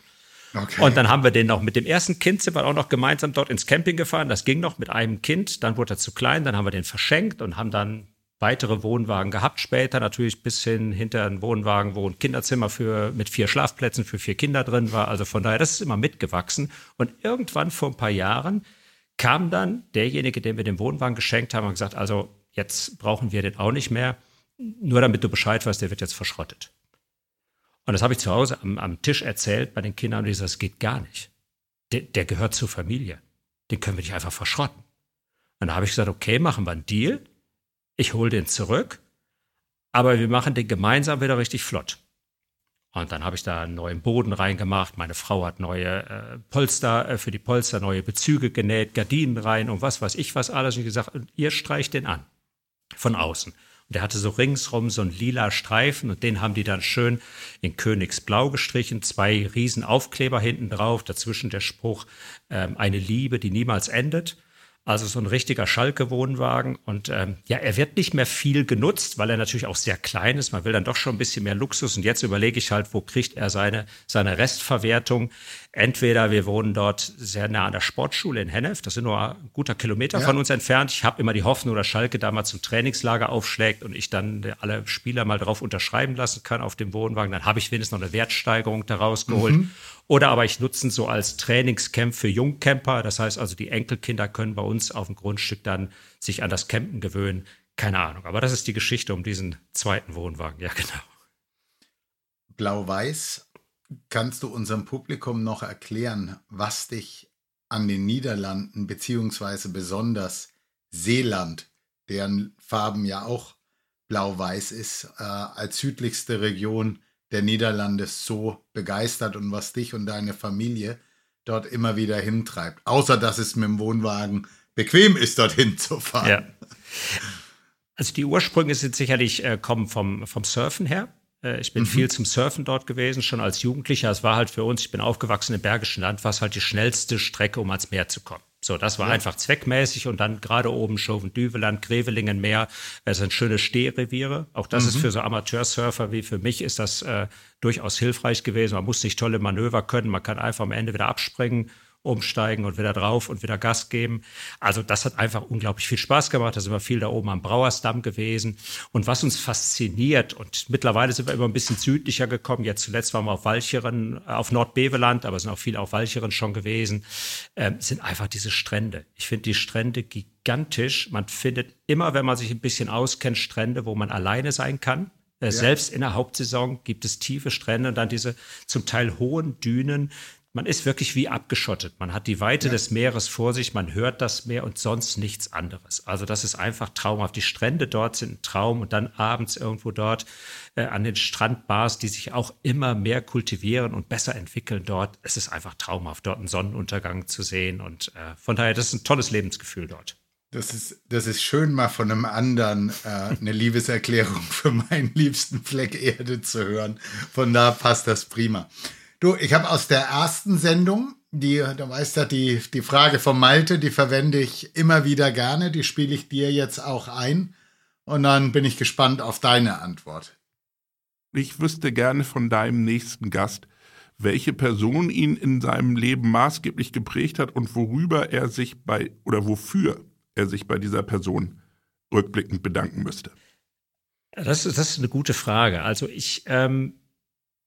Okay. Und dann haben wir den noch mit dem ersten Kind sind wir auch noch gemeinsam dort ins Camping gefahren. Das ging noch mit einem Kind. Dann wurde er zu klein. Dann haben wir den verschenkt und haben dann weitere Wohnwagen gehabt. Später natürlich bis hin hinter einen Wohnwagen, wo ein Kinderzimmer für, mit vier Schlafplätzen für vier Kinder drin war. Also von daher, das ist immer mitgewachsen. Und irgendwann vor ein paar Jahren kam dann derjenige, dem wir den Wohnwagen geschenkt haben, und gesagt, also jetzt brauchen wir den auch nicht mehr. Nur damit du Bescheid weißt, der wird jetzt verschrottet. Und das habe ich zu Hause am, am Tisch erzählt bei den Kindern und die sagen, das geht gar nicht. Der, der gehört zur Familie. Den können wir nicht einfach verschrotten. Und da habe ich gesagt, okay, machen wir einen Deal. Ich hole den zurück, aber wir machen den gemeinsam wieder richtig flott. Und dann habe ich da einen neuen Boden reingemacht. Meine Frau hat neue äh, Polster äh, für die Polster, neue Bezüge genäht, Gardinen rein und was weiß ich was alles. Und ich gesagt, und ihr streicht den an. Von außen. Und der hatte so ringsrum so einen lila Streifen und den haben die dann schön in Königsblau gestrichen. Zwei riesen Aufkleber hinten drauf, dazwischen der Spruch, ähm, eine Liebe, die niemals endet. Also so ein richtiger Schalke-Wohnwagen. Und ähm, ja, er wird nicht mehr viel genutzt, weil er natürlich auch sehr klein ist. Man will dann doch schon ein bisschen mehr Luxus. Und jetzt überlege ich halt, wo kriegt er seine, seine Restverwertung? Entweder wir wohnen dort sehr nah an der Sportschule in Hennef, das sind nur ein guter Kilometer ja. von uns entfernt. Ich habe immer die Hoffnung, dass Schalke da mal zum Trainingslager aufschlägt und ich dann alle Spieler mal drauf unterschreiben lassen kann auf dem Wohnwagen. Dann habe ich wenigstens noch eine Wertsteigerung daraus geholt. Mhm. Oder aber ich nutze ihn so als Trainingscamp für Jungcamper. Das heißt also, die Enkelkinder können bei uns auf dem Grundstück dann sich an das Campen gewöhnen. Keine Ahnung. Aber das ist die Geschichte um diesen zweiten Wohnwagen. Ja, genau. Blau-Weiß. Kannst du unserem Publikum noch erklären, was dich an den Niederlanden beziehungsweise besonders Seeland, deren Farben ja auch blau-weiß ist, äh, als südlichste Region der Niederlande so begeistert und was dich und deine Familie dort immer wieder hintreibt. Außer dass es mit dem Wohnwagen bequem ist, dorthin zu fahren. Ja. Also die Ursprünge sind sicherlich äh, kommen vom, vom Surfen her. Äh, ich bin mhm. viel zum Surfen dort gewesen, schon als Jugendlicher. Es war halt für uns, ich bin aufgewachsen im Bergischen Land, war es halt die schnellste Strecke, um ans Meer zu kommen. So, das war ja. einfach zweckmäßig und dann gerade oben Schoven-Düveland, Grevelingen Meer, es sind schöne Stehreviere. Auch das mhm. ist für so Amateursurfer wie für mich ist das äh, durchaus hilfreich gewesen. Man muss nicht tolle Manöver können, man kann einfach am Ende wieder abspringen umsteigen und wieder drauf und wieder Gas geben. Also das hat einfach unglaublich viel Spaß gemacht. Da sind wir viel da oben am Brauersdamm gewesen. Und was uns fasziniert, und mittlerweile sind wir immer ein bisschen südlicher gekommen. Jetzt zuletzt waren wir auf Walcheren, äh, auf Nordbeveland, aber sind auch viele auf Walcheren schon gewesen, äh, sind einfach diese Strände. Ich finde die Strände gigantisch. Man findet immer, wenn man sich ein bisschen auskennt, Strände, wo man alleine sein kann. Äh, ja. Selbst in der Hauptsaison gibt es tiefe Strände und dann diese zum Teil hohen Dünen, man ist wirklich wie abgeschottet. Man hat die Weite ja. des Meeres vor sich, man hört das Meer und sonst nichts anderes. Also das ist einfach traumhaft. Die Strände dort sind ein Traum und dann abends irgendwo dort äh, an den Strandbars, die sich auch immer mehr kultivieren und besser entwickeln dort. Es ist einfach traumhaft, dort einen Sonnenuntergang zu sehen und äh, von daher, das ist ein tolles Lebensgefühl dort. Das ist, das ist schön, mal von einem anderen äh, eine Liebeserklärung für meinen liebsten Fleck Erde zu hören. Von da passt das prima. Du, ich habe aus der ersten Sendung, die, du weißt ja, die, die Frage von Malte, die verwende ich immer wieder gerne, die spiele ich dir jetzt auch ein. Und dann bin ich gespannt auf deine Antwort. Ich wüsste gerne von deinem nächsten Gast, welche Person ihn in seinem Leben maßgeblich geprägt hat und worüber er sich bei oder wofür er sich bei dieser Person rückblickend bedanken müsste. Das ist, das ist eine gute Frage. Also ich ähm,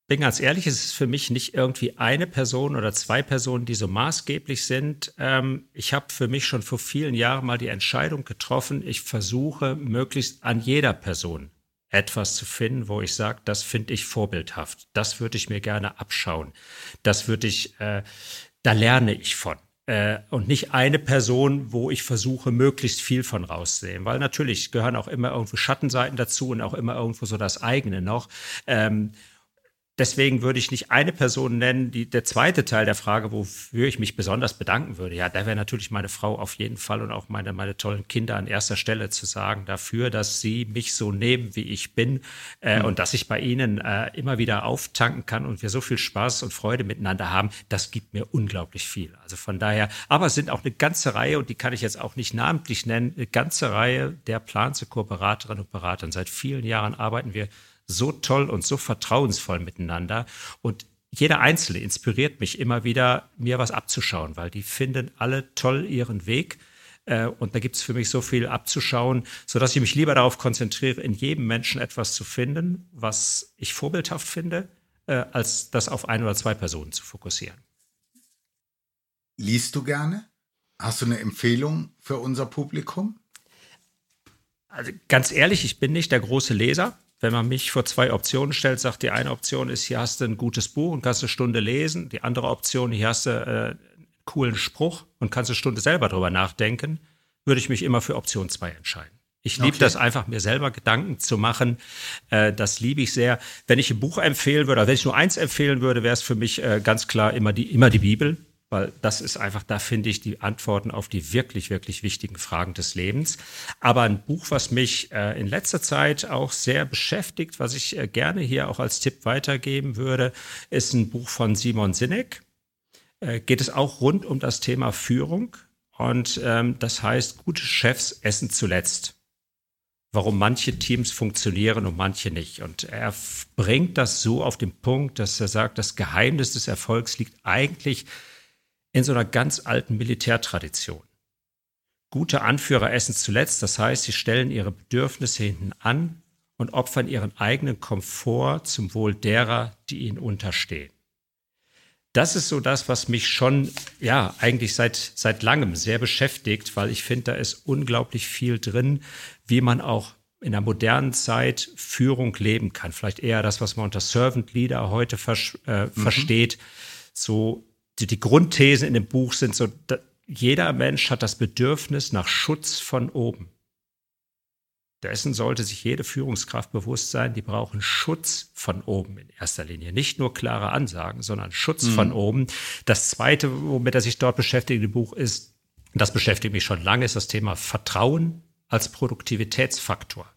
bin ganz ehrlich, es ist für mich nicht irgendwie eine Person oder zwei Personen, die so maßgeblich sind. Ähm, ich habe für mich schon vor vielen Jahren mal die Entscheidung getroffen, ich versuche möglichst an jeder Person etwas zu finden, wo ich sage, das finde ich vorbildhaft, das würde ich mir gerne abschauen, das würde ich, äh, da lerne ich von. Äh, und nicht eine Person, wo ich versuche, möglichst viel von rauszusehen. Weil natürlich gehören auch immer irgendwo Schattenseiten dazu und auch immer irgendwo so das eigene noch. Ähm, Deswegen würde ich nicht eine Person nennen, die der zweite Teil der Frage, wofür ich mich besonders bedanken würde. Ja, da wäre natürlich meine Frau auf jeden Fall und auch meine, meine tollen Kinder an erster Stelle zu sagen dafür, dass sie mich so nehmen, wie ich bin äh, mhm. und dass ich bei ihnen äh, immer wieder auftanken kann und wir so viel Spaß und Freude miteinander haben. Das gibt mir unglaublich viel. Also von daher, aber es sind auch eine ganze Reihe und die kann ich jetzt auch nicht namentlich nennen, eine ganze Reihe der Plan zu Kooperatorinnen und Beratern. Seit vielen Jahren arbeiten wir so toll und so vertrauensvoll miteinander. Und jeder Einzelne inspiriert mich immer wieder, mir was abzuschauen, weil die finden alle toll ihren Weg. Äh, und da gibt es für mich so viel abzuschauen, sodass ich mich lieber darauf konzentriere, in jedem Menschen etwas zu finden, was ich vorbildhaft finde, äh, als das auf ein oder zwei Personen zu fokussieren. Liest du gerne? Hast du eine Empfehlung für unser Publikum? Also ganz ehrlich, ich bin nicht der große Leser wenn man mich vor zwei Optionen stellt, sagt die eine Option ist, hier hast du ein gutes Buch und kannst eine Stunde lesen. Die andere Option, hier hast du äh, einen coolen Spruch und kannst eine Stunde selber drüber nachdenken, würde ich mich immer für Option zwei entscheiden. Ich liebe okay. das einfach, mir selber Gedanken zu machen. Äh, das liebe ich sehr. Wenn ich ein Buch empfehlen würde, oder wenn ich nur eins empfehlen würde, wäre es für mich äh, ganz klar immer die, immer die Bibel weil das ist einfach, da finde ich die Antworten auf die wirklich, wirklich wichtigen Fragen des Lebens. Aber ein Buch, was mich äh, in letzter Zeit auch sehr beschäftigt, was ich äh, gerne hier auch als Tipp weitergeben würde, ist ein Buch von Simon Sinek. Äh, geht es auch rund um das Thema Führung. Und ähm, das heißt, gute Chefs essen zuletzt. Warum manche Teams funktionieren und manche nicht. Und er bringt das so auf den Punkt, dass er sagt, das Geheimnis des Erfolgs liegt eigentlich in so einer ganz alten Militärtradition. Gute Anführer essen zuletzt, das heißt, sie stellen ihre Bedürfnisse hinten an und opfern ihren eigenen Komfort zum Wohl derer, die ihnen unterstehen das ist so das, was mich schon, ja, eigentlich seit, seit langem sehr beschäftigt, weil ich finde, da ist unglaublich viel drin, wie man auch in der modernen Zeit Führung leben kann. Vielleicht eher das, was man unter Servant Leader heute ver äh, mhm. versteht. So, die, die Grundthesen in dem Buch sind so, jeder Mensch hat das Bedürfnis nach Schutz von oben. Dessen sollte sich jede Führungskraft bewusst sein, die brauchen Schutz von oben in erster Linie. Nicht nur klare Ansagen, sondern Schutz mhm. von oben. Das Zweite, womit er sich dort beschäftigt im Buch, ist, das beschäftigt mich schon lange, ist das Thema Vertrauen als Produktivitätsfaktor.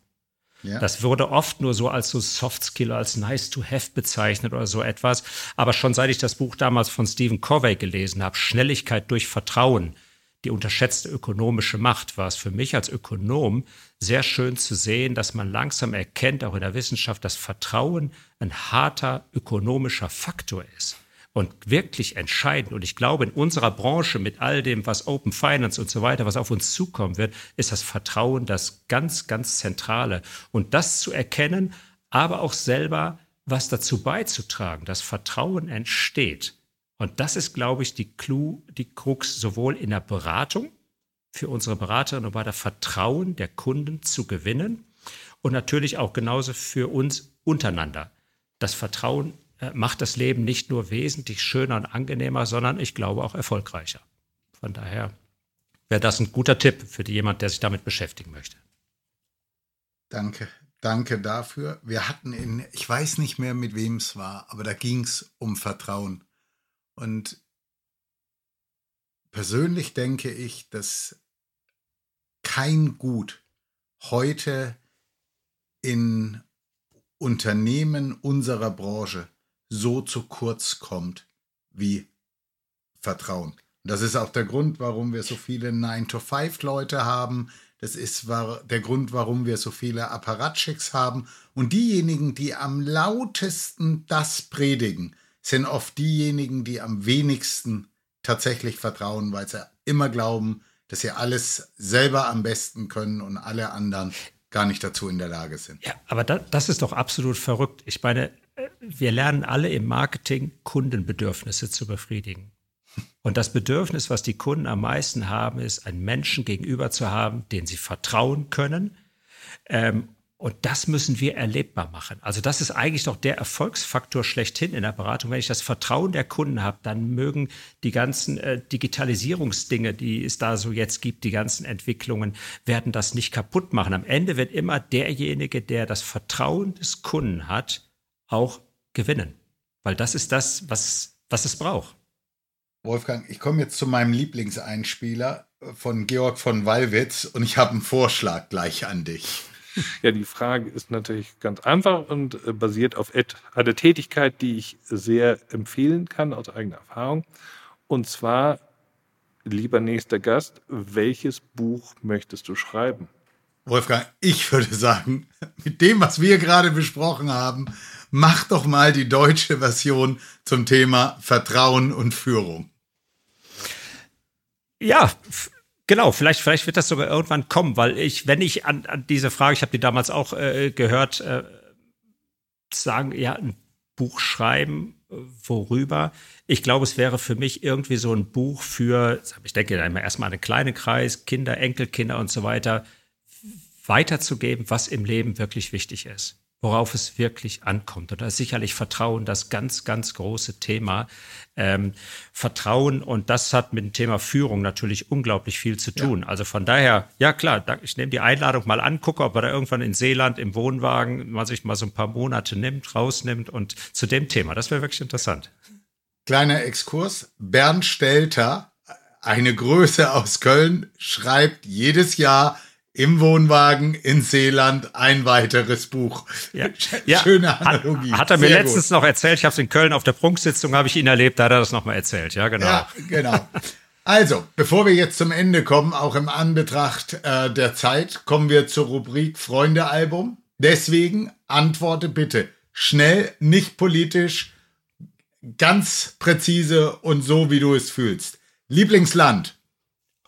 Ja. Das wurde oft nur so als so Soft Skill, als nice to have bezeichnet oder so etwas. Aber schon seit ich das Buch damals von Stephen Covey gelesen habe, Schnelligkeit durch Vertrauen, die unterschätzte ökonomische Macht, war es für mich als Ökonom sehr schön zu sehen, dass man langsam erkennt, auch in der Wissenschaft, dass Vertrauen ein harter ökonomischer Faktor ist und wirklich entscheidend. Und ich glaube, in unserer Branche mit all dem, was Open Finance und so weiter, was auf uns zukommen wird, ist das Vertrauen das ganz, ganz Zentrale. Und das zu erkennen, aber auch selber was dazu beizutragen, dass Vertrauen entsteht und das ist, glaube ich, die Clou, die Krux sowohl in der Beratung für unsere Beraterinnen und Berater Vertrauen der Kunden zu gewinnen und natürlich auch genauso für uns untereinander. Das Vertrauen macht das Leben nicht nur wesentlich schöner und angenehmer, sondern ich glaube auch erfolgreicher. Von daher wäre das ein guter Tipp für jemand, der sich damit beschäftigen möchte. Danke, danke dafür. Wir hatten in, ich weiß nicht mehr, mit wem es war, aber da ging es um Vertrauen. Und persönlich denke ich, dass kein Gut heute in Unternehmen unserer Branche so zu kurz kommt wie Vertrauen. Und das ist auch der Grund, warum wir so viele 9-to-5-Leute haben. Das ist der Grund, warum wir so viele Apparatschicks haben. Und diejenigen, die am lautesten das predigen, sind oft diejenigen, die am wenigsten tatsächlich vertrauen, weil sie immer glauben, dass sie alles selber am besten können und alle anderen gar nicht dazu in der Lage sind. Ja, aber da, das ist doch absolut verrückt. Ich meine, wir lernen alle im Marketing Kundenbedürfnisse zu befriedigen. Und das Bedürfnis, was die Kunden am meisten haben, ist, einen Menschen gegenüber zu haben, den sie vertrauen können ähm, und das müssen wir erlebbar machen. Also das ist eigentlich doch der Erfolgsfaktor schlechthin in der Beratung. Wenn ich das Vertrauen der Kunden habe, dann mögen die ganzen äh, Digitalisierungsdinge, die es da so jetzt gibt, die ganzen Entwicklungen, werden das nicht kaputt machen. Am Ende wird immer derjenige, der das Vertrauen des Kunden hat, auch gewinnen. Weil das ist das, was, was es braucht. Wolfgang, ich komme jetzt zu meinem Lieblingseinspieler von Georg von Wallwitz und ich habe einen Vorschlag gleich an dich. Ja, die Frage ist natürlich ganz einfach und äh, basiert auf einer Tätigkeit, die ich sehr empfehlen kann aus eigener Erfahrung. Und zwar, lieber nächster Gast, welches Buch möchtest du schreiben? Wolfgang, ich würde sagen, mit dem, was wir gerade besprochen haben, mach doch mal die deutsche Version zum Thema Vertrauen und Führung. Ja, Genau, vielleicht, vielleicht wird das sogar irgendwann kommen, weil ich, wenn ich an, an diese Frage, ich habe die damals auch äh, gehört, äh, sagen, ja, ein Buch schreiben, äh, worüber. Ich glaube, es wäre für mich irgendwie so ein Buch für, ich denke da immer erstmal einen kleinen Kreis, Kinder, Enkelkinder und so weiter, weiterzugeben, was im Leben wirklich wichtig ist worauf es wirklich ankommt. Und da ist sicherlich Vertrauen das ganz, ganz große Thema. Ähm, Vertrauen und das hat mit dem Thema Führung natürlich unglaublich viel zu tun. Ja. Also von daher, ja klar, ich nehme die Einladung mal an, gucke, ob er da irgendwann in Seeland im Wohnwagen man sich mal so ein paar Monate nimmt, rausnimmt und zu dem Thema. Das wäre wirklich interessant. Kleiner Exkurs. Bernd Stelter, eine Größe aus Köln, schreibt jedes Jahr im Wohnwagen in Seeland ein weiteres Buch. Ja. Schöne Analogie. Hat, hat er mir Sehr letztens gut. noch erzählt, ich habe es in Köln auf der Prunksitzung, habe ich ihn erlebt, da hat er das nochmal erzählt, ja genau. Ja, genau. Also, bevor wir jetzt zum Ende kommen, auch im Anbetracht äh, der Zeit, kommen wir zur Rubrik Freunde-Album. Deswegen antworte bitte schnell, nicht politisch, ganz präzise und so, wie du es fühlst. Lieblingsland?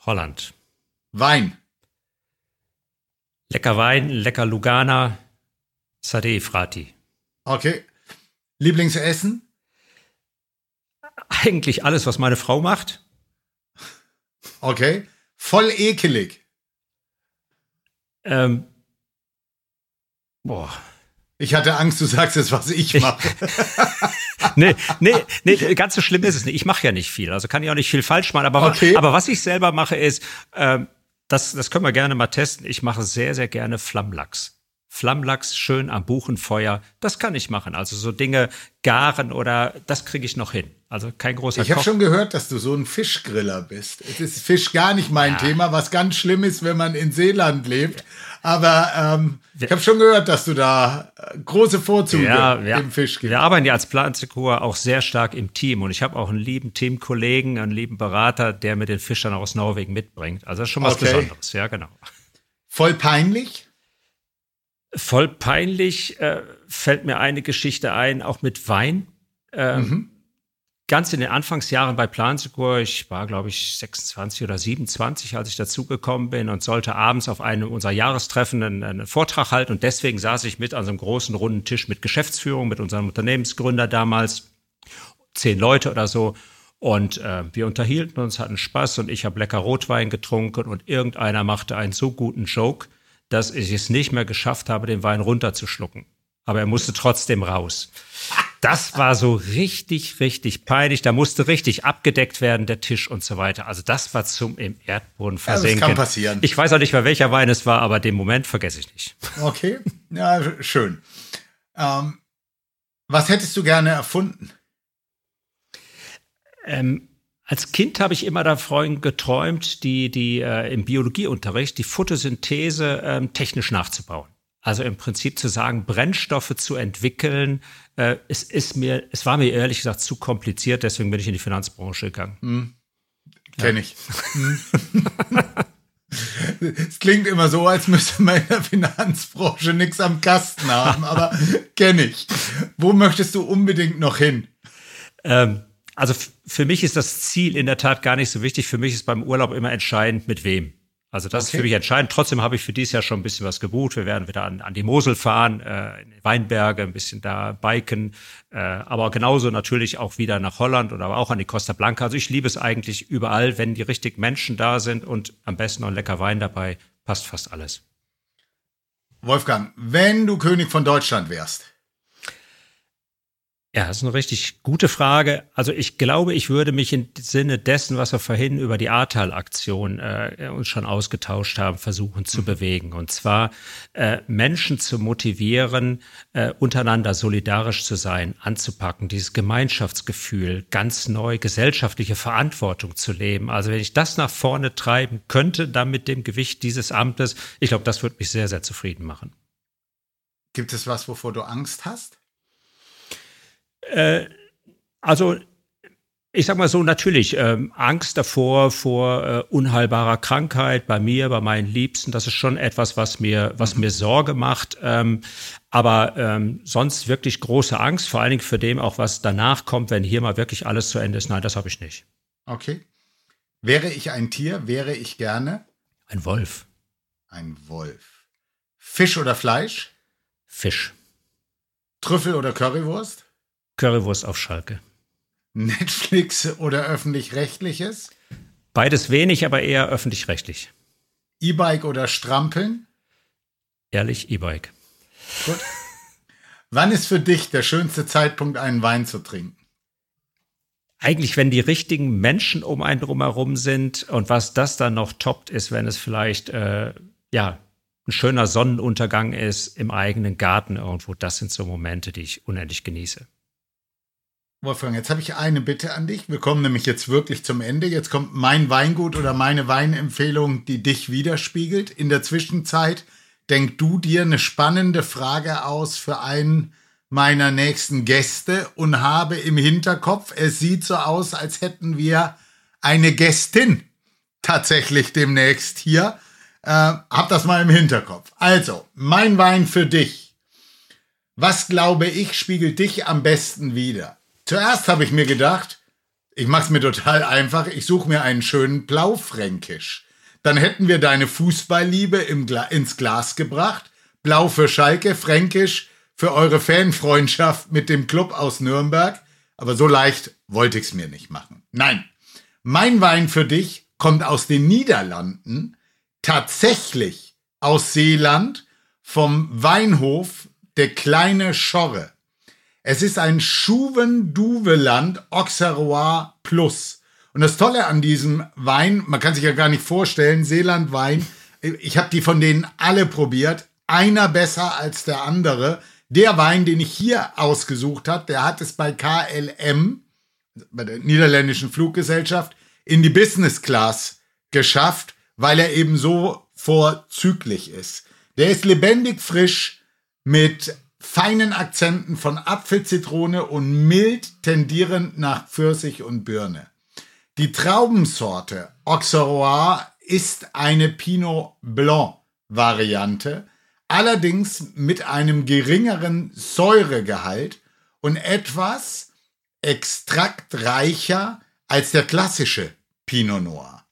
Holland. Wein? Lecker Wein, lecker Lugana, Sade Frati. Okay. Lieblingsessen? Eigentlich alles, was meine Frau macht. Okay. Voll ekelig. Ähm, boah. Ich hatte Angst, du sagst jetzt, was ich mache. nee, nee, nee, ganz so schlimm ist es nicht. Ich mache ja nicht viel, also kann ich auch nicht viel falsch machen. Aber, Okay. aber was ich selber mache, ist, ähm, das, das können wir gerne mal testen. Ich mache sehr, sehr gerne Flammlachs. Flammlachs schön am Buchenfeuer, das kann ich machen. Also so Dinge garen oder das kriege ich noch hin. Also kein großer Ich habe schon gehört, dass du so ein Fischgriller bist. Es ist Fisch gar nicht mein Thema, was ganz schlimm ist, wenn man in Seeland lebt. Aber ähm, ich habe schon gehört, dass du da äh, große Vorzüge ja, wir, im Fisch gibst. wir arbeiten ja als Plansekur auch sehr stark im Team und ich habe auch einen lieben Teamkollegen, einen lieben Berater, der mir den Fisch dann aus Norwegen mitbringt. Also das ist schon was Okay. Besonderes, ja genau. Voll peinlich? Voll peinlich äh, fällt mir eine Geschichte ein, auch mit Wein. Ähm, Ganz in den Anfangsjahren bei Plansekur, ich war glaube ich 26 oder 27, als ich dazugekommen bin und sollte abends auf einem unserer Jahrestreffen einen, einen Vortrag halten und deswegen saß ich mit an so einem großen runden Tisch mit Geschäftsführung, mit unserem Unternehmensgründer damals, zehn Leute oder so. Und äh, wir unterhielten uns, hatten Spaß und ich habe lecker Rotwein getrunken und irgendeiner machte einen so guten Joke, dass ich es nicht mehr geschafft habe, den Wein runterzuschlucken. Aber er musste trotzdem raus. Das war so richtig, richtig peinlich. Da musste richtig abgedeckt werden, der Tisch und so weiter. Also das war zum im Erdboden das versenken. kann passieren. Ich weiß auch nicht mehr, welcher Wein es war, aber den Moment vergesse ich nicht. Okay, ja, schön. Ähm, was hättest du gerne erfunden? Ähm, als Kind habe ich immer davon geträumt, die, die äh, im Biologieunterricht die Photosynthese ähm, technisch nachzubauen. Also im Prinzip zu sagen, Brennstoffe zu entwickeln, äh, es ist mir, es war mir ehrlich gesagt zu kompliziert, deswegen bin ich in die Finanzbranche gegangen. Kenn ich. Hm. Es klingt immer so, als müsste man in der Finanzbranche nichts am Kasten haben, aber kenne ich. Wo möchtest du unbedingt noch hin? Ähm, also für mich ist das Ziel in der Tat gar nicht so wichtig. Für mich ist beim Urlaub immer entscheidend, mit wem. Also das ist Okay. für mich entscheidend. Trotzdem habe ich für dieses Jahr schon ein bisschen was gebucht. Wir werden wieder an, an die Mosel fahren, äh, in die Weinberge, ein bisschen da biken, äh, aber genauso natürlich auch wieder nach Holland oder aber auch an die Costa Blanca. Also ich liebe es eigentlich überall, wenn die richtigen Menschen da sind und am besten noch ein lecker Wein dabei, passt fast alles. Wolfgang, wenn du König von Deutschland wärst, Ja, das ist eine richtig gute Frage. Also ich glaube, ich würde mich im Sinne dessen, was wir vorhin über die Ahrtal-Aktion äh, uns schon ausgetauscht haben, versuchen zu bewegen. Und zwar äh, Menschen zu motivieren, äh, untereinander solidarisch zu sein, anzupacken, dieses Gemeinschaftsgefühl, ganz neu gesellschaftliche Verantwortung zu leben. Also wenn ich das nach vorne treiben könnte, dann mit dem Gewicht dieses Amtes, ich glaube, das würde mich sehr, sehr zufrieden machen. gibt es was, wovor du Angst hast? Also ich sag mal so, natürlich, ähm, Angst davor, vor äh, unheilbarer Krankheit bei mir, bei meinen Liebsten, das ist schon etwas, was mir, was mir Sorge macht. Ähm, aber ähm, sonst wirklich große Angst, vor allen Dingen für dem auch, was danach kommt, wenn hier mal wirklich alles zu Ende ist. Nein, das habe ich nicht. Okay. Wäre ich ein Tier, wäre ich gerne Ein Wolf, ein Wolf. Fisch oder Fleisch? Fisch, Trüffel oder Currywurst? Currywurst auf Schalke. Netflix oder öffentlich-rechtliches? Beides wenig, aber eher öffentlich-rechtlich. E-Bike oder Strampeln? Ehrlich, E-Bike. Gut. Wann ist für dich der schönste Zeitpunkt, einen Wein zu trinken? eigentlich, wenn die richtigen Menschen um einen drumherum sind und was das dann noch toppt, ist, wenn es vielleicht äh, ja ein schöner Sonnenuntergang ist im eigenen Garten irgendwo. Das sind so Momente, die ich unendlich genieße. Wolfgang, jetzt habe ich eine Bitte an dich. Wir kommen nämlich jetzt wirklich zum Ende. Jetzt kommt mein Weingut oder meine Weinempfehlung, die dich widerspiegelt. In der Zwischenzeit denk du dir eine spannende Frage aus für einen meiner nächsten Gäste und habe im Hinterkopf, es sieht so aus, als hätten wir eine Gästin tatsächlich demnächst hier. Äh, hab das mal im Hinterkopf. Also, mein Wein für dich. Was glaube ich spiegelt dich am besten wider? Zuerst habe ich mir gedacht, ich mache es mir total einfach, ich suche mir einen schönen Blaufränkisch. Dann hätten wir deine Fußballliebe im Gla ins Glas gebracht. Blau für Schalke, Fränkisch für eure Fanfreundschaft mit dem Club aus Nürnberg. Aber so leicht wollte ich es mir nicht machen. Nein, mein Wein für dich kommt aus den Niederlanden, tatsächlich aus Seeland, vom Weinhof Der kleine Schorre. Es ist ein Schuven-Duveland Auxerrois Plus. Und das Tolle an diesem Wein, man kann sich ja gar nicht vorstellen, Seeland-Wein, ich habe die von denen alle probiert, einer besser als der andere. Der Wein, den ich hier ausgesucht habe, der hat es bei KLM, bei der niederländischen Fluggesellschaft, in die Business Class geschafft, weil er eben so vorzüglich ist. Der ist lebendig frisch mit feinen Akzenten von Apfel, Zitrone und mild tendierend nach Pfirsich und Birne. Die Traubensorte Auxerrois ist eine Pinot Blanc Variante, allerdings mit einem geringeren Säuregehalt und etwas extraktreicher als der klassische Pinot Noir.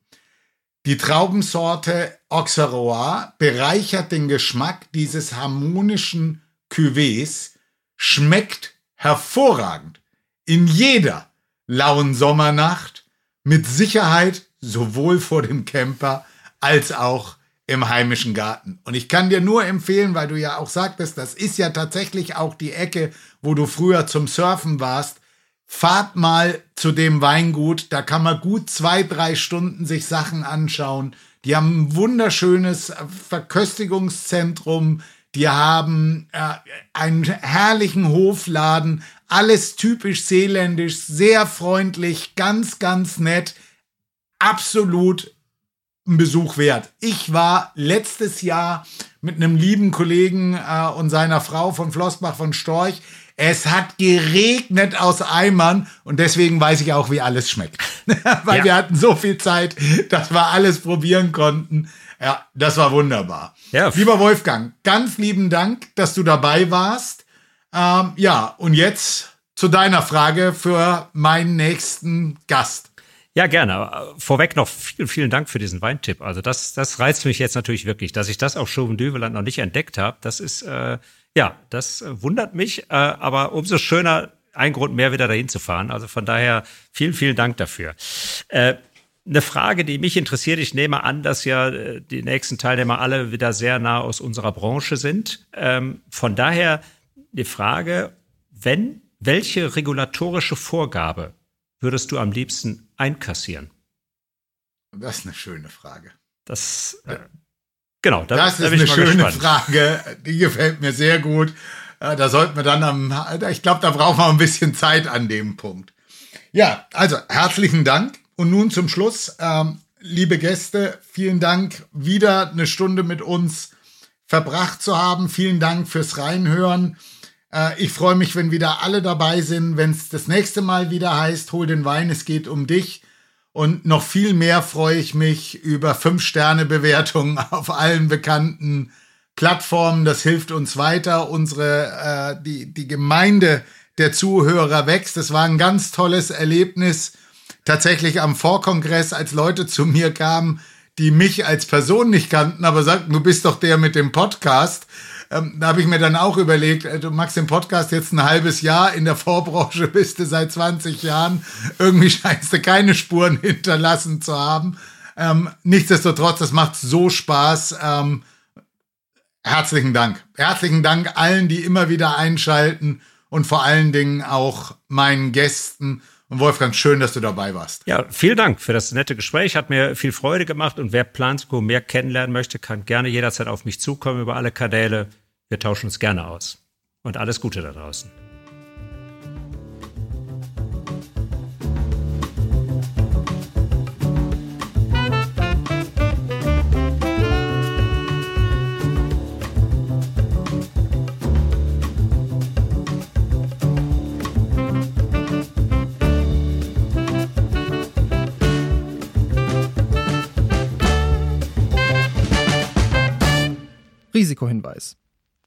Die Traubensorte Auxerrois bereichert den Geschmack dieses harmonischen Cuvées, schmeckt hervorragend in jeder lauen Sommernacht, mit Sicherheit sowohl vor dem Camper als auch im heimischen Garten. Und ich kann dir nur empfehlen, weil du ja auch sagtest, das ist ja tatsächlich auch die Ecke, wo du früher zum Surfen warst. Fahrt mal zu dem Weingut, da kann man gut zwei, drei Stunden sich Sachen anschauen. Die haben ein wunderschönes Verköstigungszentrum, die haben äh, einen herrlichen Hofladen, alles typisch seeländisch, sehr freundlich, ganz, ganz nett, absolut ein Besuch wert. Ich war letztes Jahr mit einem lieben Kollegen äh, und seiner Frau von Flossbach von Storch. Es hat geregnet aus Eimern und deswegen weiß ich auch, wie alles schmeckt. Weil ja. wir hatten so viel Zeit, dass wir alles probieren konnten. Ja, das war wunderbar. Ja. Lieber Wolfgang, ganz lieben Dank, dass du dabei warst. Ähm, ja, und jetzt zu deiner Frage für meinen nächsten Gast. Ja, gerne. Vorweg noch vielen, vielen Dank für diesen Weintipp. Also das, das reizt mich jetzt natürlich wirklich, dass ich das auf Chauven-Düveland noch nicht entdeckt habe. Das ist, äh, ja, das wundert mich, äh, aber umso schöner, ein Grund mehr wieder dahin zu fahren. Also von daher vielen, vielen Dank dafür. Äh, eine Frage, die mich interessiert. Ich nehme an, dass ja äh, die nächsten Teilnehmer alle wieder sehr nah aus unserer Branche sind. Ähm, von daher die Frage, wenn, welche regulatorische Vorgabe würdest du am liebsten einkassieren? Das ist eine schöne Frage. Das, äh, genau, da, das ist eine schöne gespannt. Frage. Die gefällt mir sehr gut. Äh, da sollten wir dann am, ich glaube, da brauchen wir ein bisschen Zeit an dem Punkt. Ja, also herzlichen Dank. Und nun zum Schluss, ähm, liebe Gäste, vielen Dank, wieder eine Stunde mit uns verbracht zu haben. Vielen Dank fürs Reinhören. Äh, ich freue mich, wenn wieder alle dabei sind, wenn es das nächste Mal wieder heißt, hol den Wein, es geht um dich. Und noch viel mehr freue ich mich über Fünf-Sterne-Bewertungen auf allen bekannten Plattformen. Das hilft uns weiter. Unsere, äh, die, die Gemeinde der Zuhörer wächst. Es war ein ganz tolles Erlebnis. Tatsächlich am Vorkongress, als Leute zu mir kamen, die mich als Person nicht kannten, aber sagten, du bist doch der mit dem Podcast. Ähm, da habe ich mir dann auch überlegt, äh, du machst den Podcast jetzt ein halbes Jahr, in der Vorbranche bist du seit 20 Jahren, irgendwie scheinst du keine Spuren hinterlassen zu haben. Ähm, nichtsdestotrotz, das macht so Spaß. Ähm, herzlichen Dank. Herzlichen Dank allen, die immer wieder einschalten und vor allen Dingen auch meinen Gästen. Und Wolfgang, schön, dass du dabei warst. Ja, vielen Dank für das nette Gespräch. Hat mir viel Freude gemacht. Und wer Plansko mehr kennenlernen möchte, kann gerne jederzeit auf mich zukommen über alle Kanäle. Wir tauschen uns gerne aus. Und alles Gute da draußen. Risikohinweis.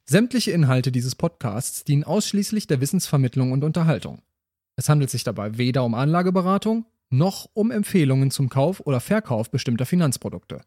Sämtliche Inhalte dieses Podcasts dienen ausschließlich der Wissensvermittlung und Unterhaltung. Es handelt sich dabei weder um Anlageberatung noch um Empfehlungen zum Kauf oder Verkauf bestimmter Finanzprodukte.